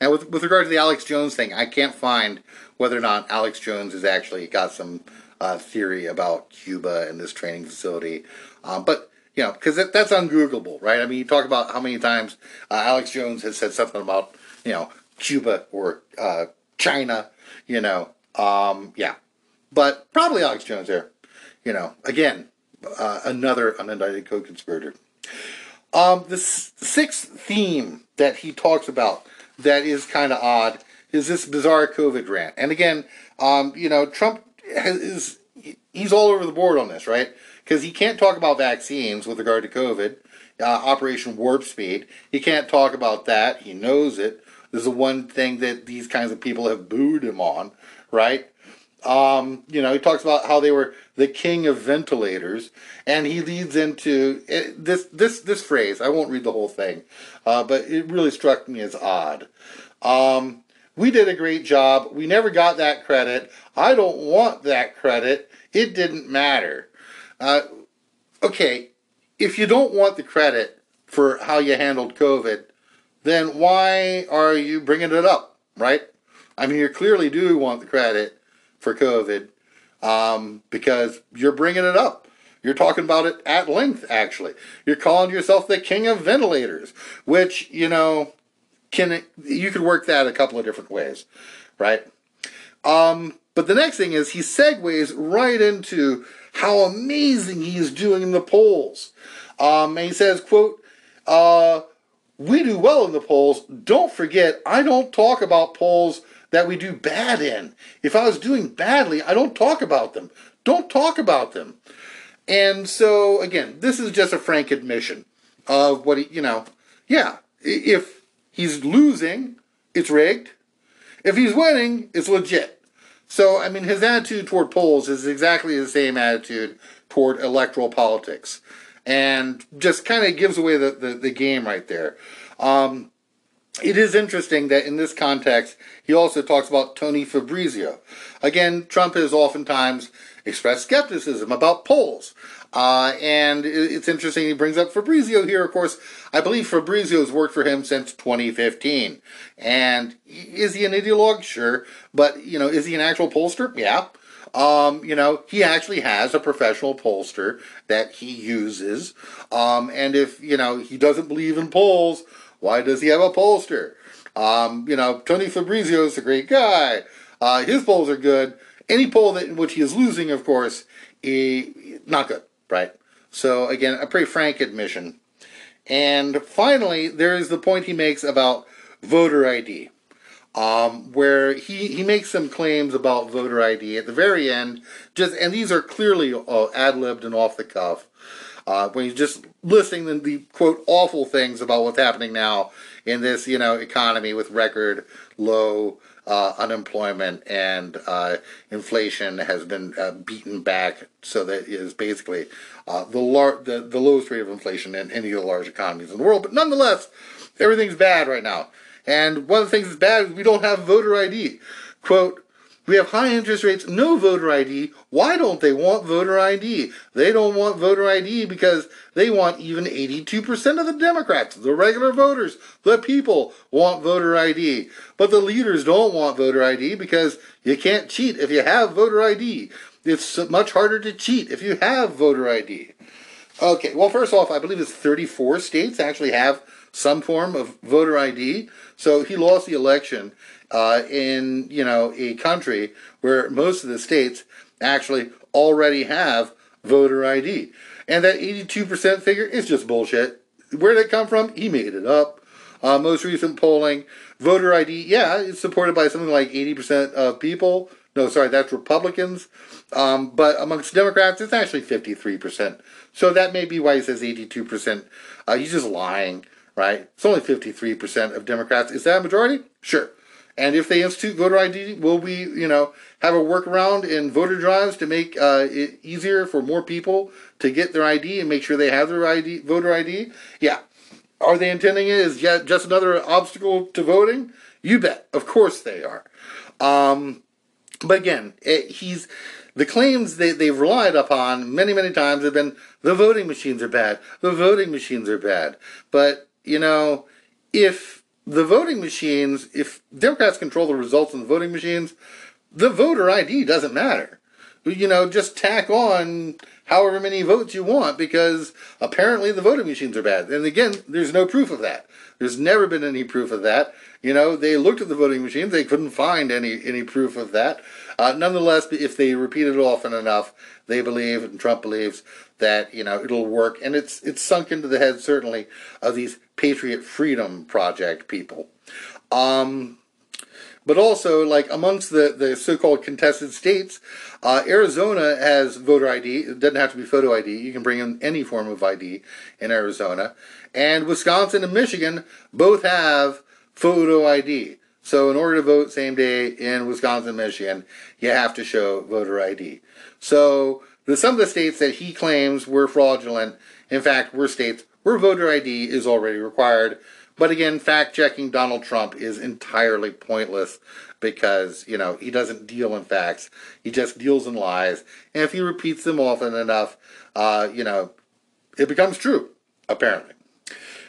And with, with regard to the Alex Jones thing, I can't find whether or not Alex Jones has actually got some uh, theory about Cuba and this training facility. Um, but you know, because that, that's ungoogleable, right? I mean, you talk about how many times uh, Alex Jones has said something about, you know, Cuba or uh, China, you know, um, yeah. But probably Alex Jones there, you know, again, uh, another unindicted co-conspirator. Um, the s- sixth theme that he talks about that is kind of odd is this bizarre COVID rant. And again, um, you know, Trump has, is he's all over the board on this, right? Because he can't talk about vaccines with regard to COVID, uh, Operation Warp Speed. He can't talk about that. He knows it. This is the one thing that these kinds of people have booed him on, right? Um, you know, he talks about how they were the king of ventilators, and he leads into it, eh, this this this phrase. I won't read the whole thing, uh, but it really struck me as odd. Um, we did a great job. We never got that credit. I don't want that credit. It didn't matter. Uh, okay, if you don't want the credit for how you handled COVID, then why are you bringing it up, right? I mean, you clearly do want the credit for COVID um, because you're bringing it up. You're talking about it at length, actually. You're calling yourself the king of ventilators, which, you know, can you could work that a couple of different ways, right? Um, but the next thing is he segues right into how amazing he is doing in the polls. Um, and he says, quote, uh, we do well in the polls. Don't forget, I don't talk about polls that we do bad in. If I was doing badly, I don't talk about them. Don't talk about them. And so, again, this is just a frank admission of what he, you know, yeah, if he's losing, it's rigged. If he's winning, it's legit. So, I mean, his attitude toward polls is exactly the same attitude toward electoral politics. And just kind of gives away the, the, the, game right there. Um, it is interesting that in this context, he also talks about Tony Fabrizio. Again, Trump has oftentimes expressed skepticism about polls. Uh, and it's interesting he brings up Fabrizio here. Of course, I believe Fabrizio's worked for him since 2015. And is he an ideologue? Sure. But, you know, is he an actual pollster? Yeah. Um, you know, he actually has a professional pollster that he uses. Um, and if, you know, he doesn't believe in polls, why does he have a pollster? Um, you know, Tony Fabrizio is a great guy. Uh, his polls are good. Any poll that in which he is losing, of course, he, not good right? So again, a pretty frank admission. And finally, there is the point he makes about voter ID, um, where he, he makes some claims about voter ID at the very end. Just and these are clearly uh, ad libbed and off the cuff. Uh, when he's just listing the, the quote awful things about what's happening now in this you know economy with record low uh, unemployment and uh, inflation has been uh, beaten back so that is basically uh, the, lar- the, the lowest rate of inflation in any of the large economies in the world. But nonetheless, everything's bad right now. And one of the things that's bad is we don't have voter ID. Quote, we have high interest rates, no voter ID. Why don't they want voter ID? They don't want voter ID because they want even 82% of the Democrats, the regular voters, the people, want voter ID. But the leaders don't want voter ID because you can't cheat if you have voter ID. It's much harder to cheat if you have voter ID. Okay, well, first off, I believe it's 34 states actually have some form of voter ID. So he lost the election uh, in you know a country where most of the states actually already have voter ID, and that 82% figure is just bullshit. Where did it come from? He made it up. Uh, most recent polling, voter ID, yeah, it's supported by something like 80% of people. No, sorry, that's Republicans. Um, but amongst Democrats, it's actually 53%. So that may be why he says 82%. Uh, he's just lying, right? It's only 53% of Democrats. Is that a majority? Sure. And if they institute voter ID, will we, you know, have a workaround in voter drives to make uh, it easier for more people to get their ID and make sure they have their ID, voter ID? Yeah. Are they intending it as yet just another obstacle to voting? You bet. Of course they are. Um, but again, it, he's the claims that they've relied upon many, many times have been the voting machines are bad. The voting machines are bad. But, you know, if the voting machines, if Democrats control the results in the voting machines, the voter ID doesn't matter. you know, just tack on however many votes you want because apparently the voting machines are bad. And again, there's no proof of that. There's never been any proof of that. You know, they looked at the voting machines, they couldn't find any any proof of that. Uh, nonetheless, if they repeat it often enough, they believe, and Trump believes that you know it'll work, and it's it's sunk into the head certainly of these Patriot Freedom Project people. Um, but also, like amongst the, the so-called contested states, uh, Arizona has voter ID. It doesn't have to be photo ID. You can bring in any form of ID in Arizona. And Wisconsin and Michigan both have photo ID. So in order to vote same day in Wisconsin, Michigan, you have to show voter ID. So the, some of the states that he claims were fraudulent, in fact, were states where voter ID is already required. But again, fact checking Donald Trump is entirely pointless because, you know, he doesn't deal in facts. He just deals in lies. And if he repeats them often enough, uh, you know, it becomes true, apparently.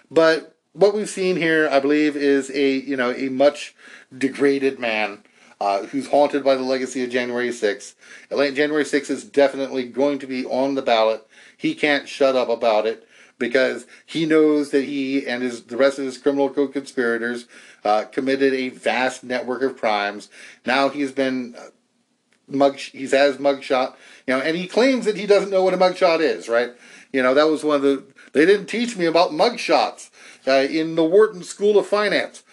But what we've seen here, I believe, is a, you know, a much degraded man uh, who's haunted by the legacy of January 6th. January 6th is definitely going to be on the ballot. He can't shut up about it because he knows that he and his the rest of his criminal co-conspirators uh, committed a vast network of crimes. Now he's been uh, mug he's had his mugshot, you know, and he claims that he doesn't know what a mugshot is, right? You know, that was one of the they didn't teach me about mugshots uh, in the Wharton School of Finance.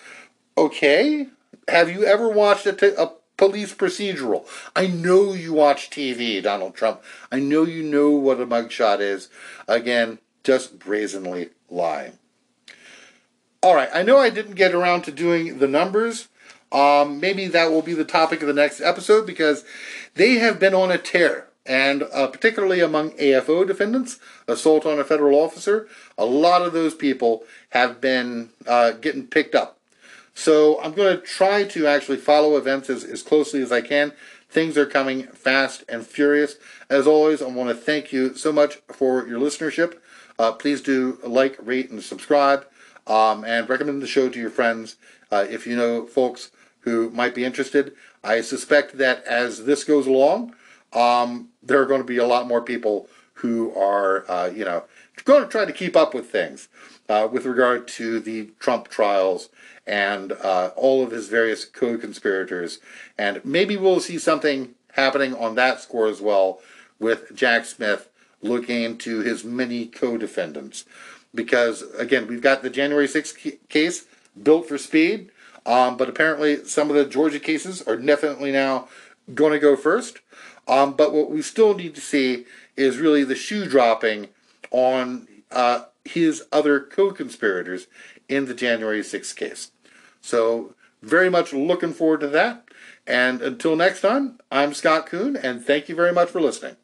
Okay, have you ever watched a, t- a police procedural? I know you watch TV, Donald Trump. I know you know what a mugshot is. Again, just brazenly lie. All right, I know I didn't get around to doing the numbers. Um, maybe that will be the topic of the next episode because they have been on a tear. And uh, particularly among AFO defendants, assault on a federal officer, a lot of those people have been uh, getting picked up. So I'm going to try to actually follow events as, as closely as I can. Things are coming fast and furious. As always, I want to thank you so much for your listenership. Uh, please do like, rate, and subscribe, um, and recommend the show to your friends uh, if you know folks who might be interested. I suspect that as this goes along, um, there are going to be a lot more people who are, uh, you know, going to try to keep up with things uh, with regard to the Trump trials and uh, all of his various co-conspirators. And maybe we'll see something happening on that score as well with Jack Smith looking into his many co-defendants. Because, again, we've got the January 6th case built for speed, um, but apparently some of the Georgia cases are definitely now going to go first. Um, but what we still need to see is really the shoe dropping on uh, his other co conspirators in the January 6th case. So, very much looking forward to that. And until next time, I'm Scott Kuhn, and thank you very much for listening.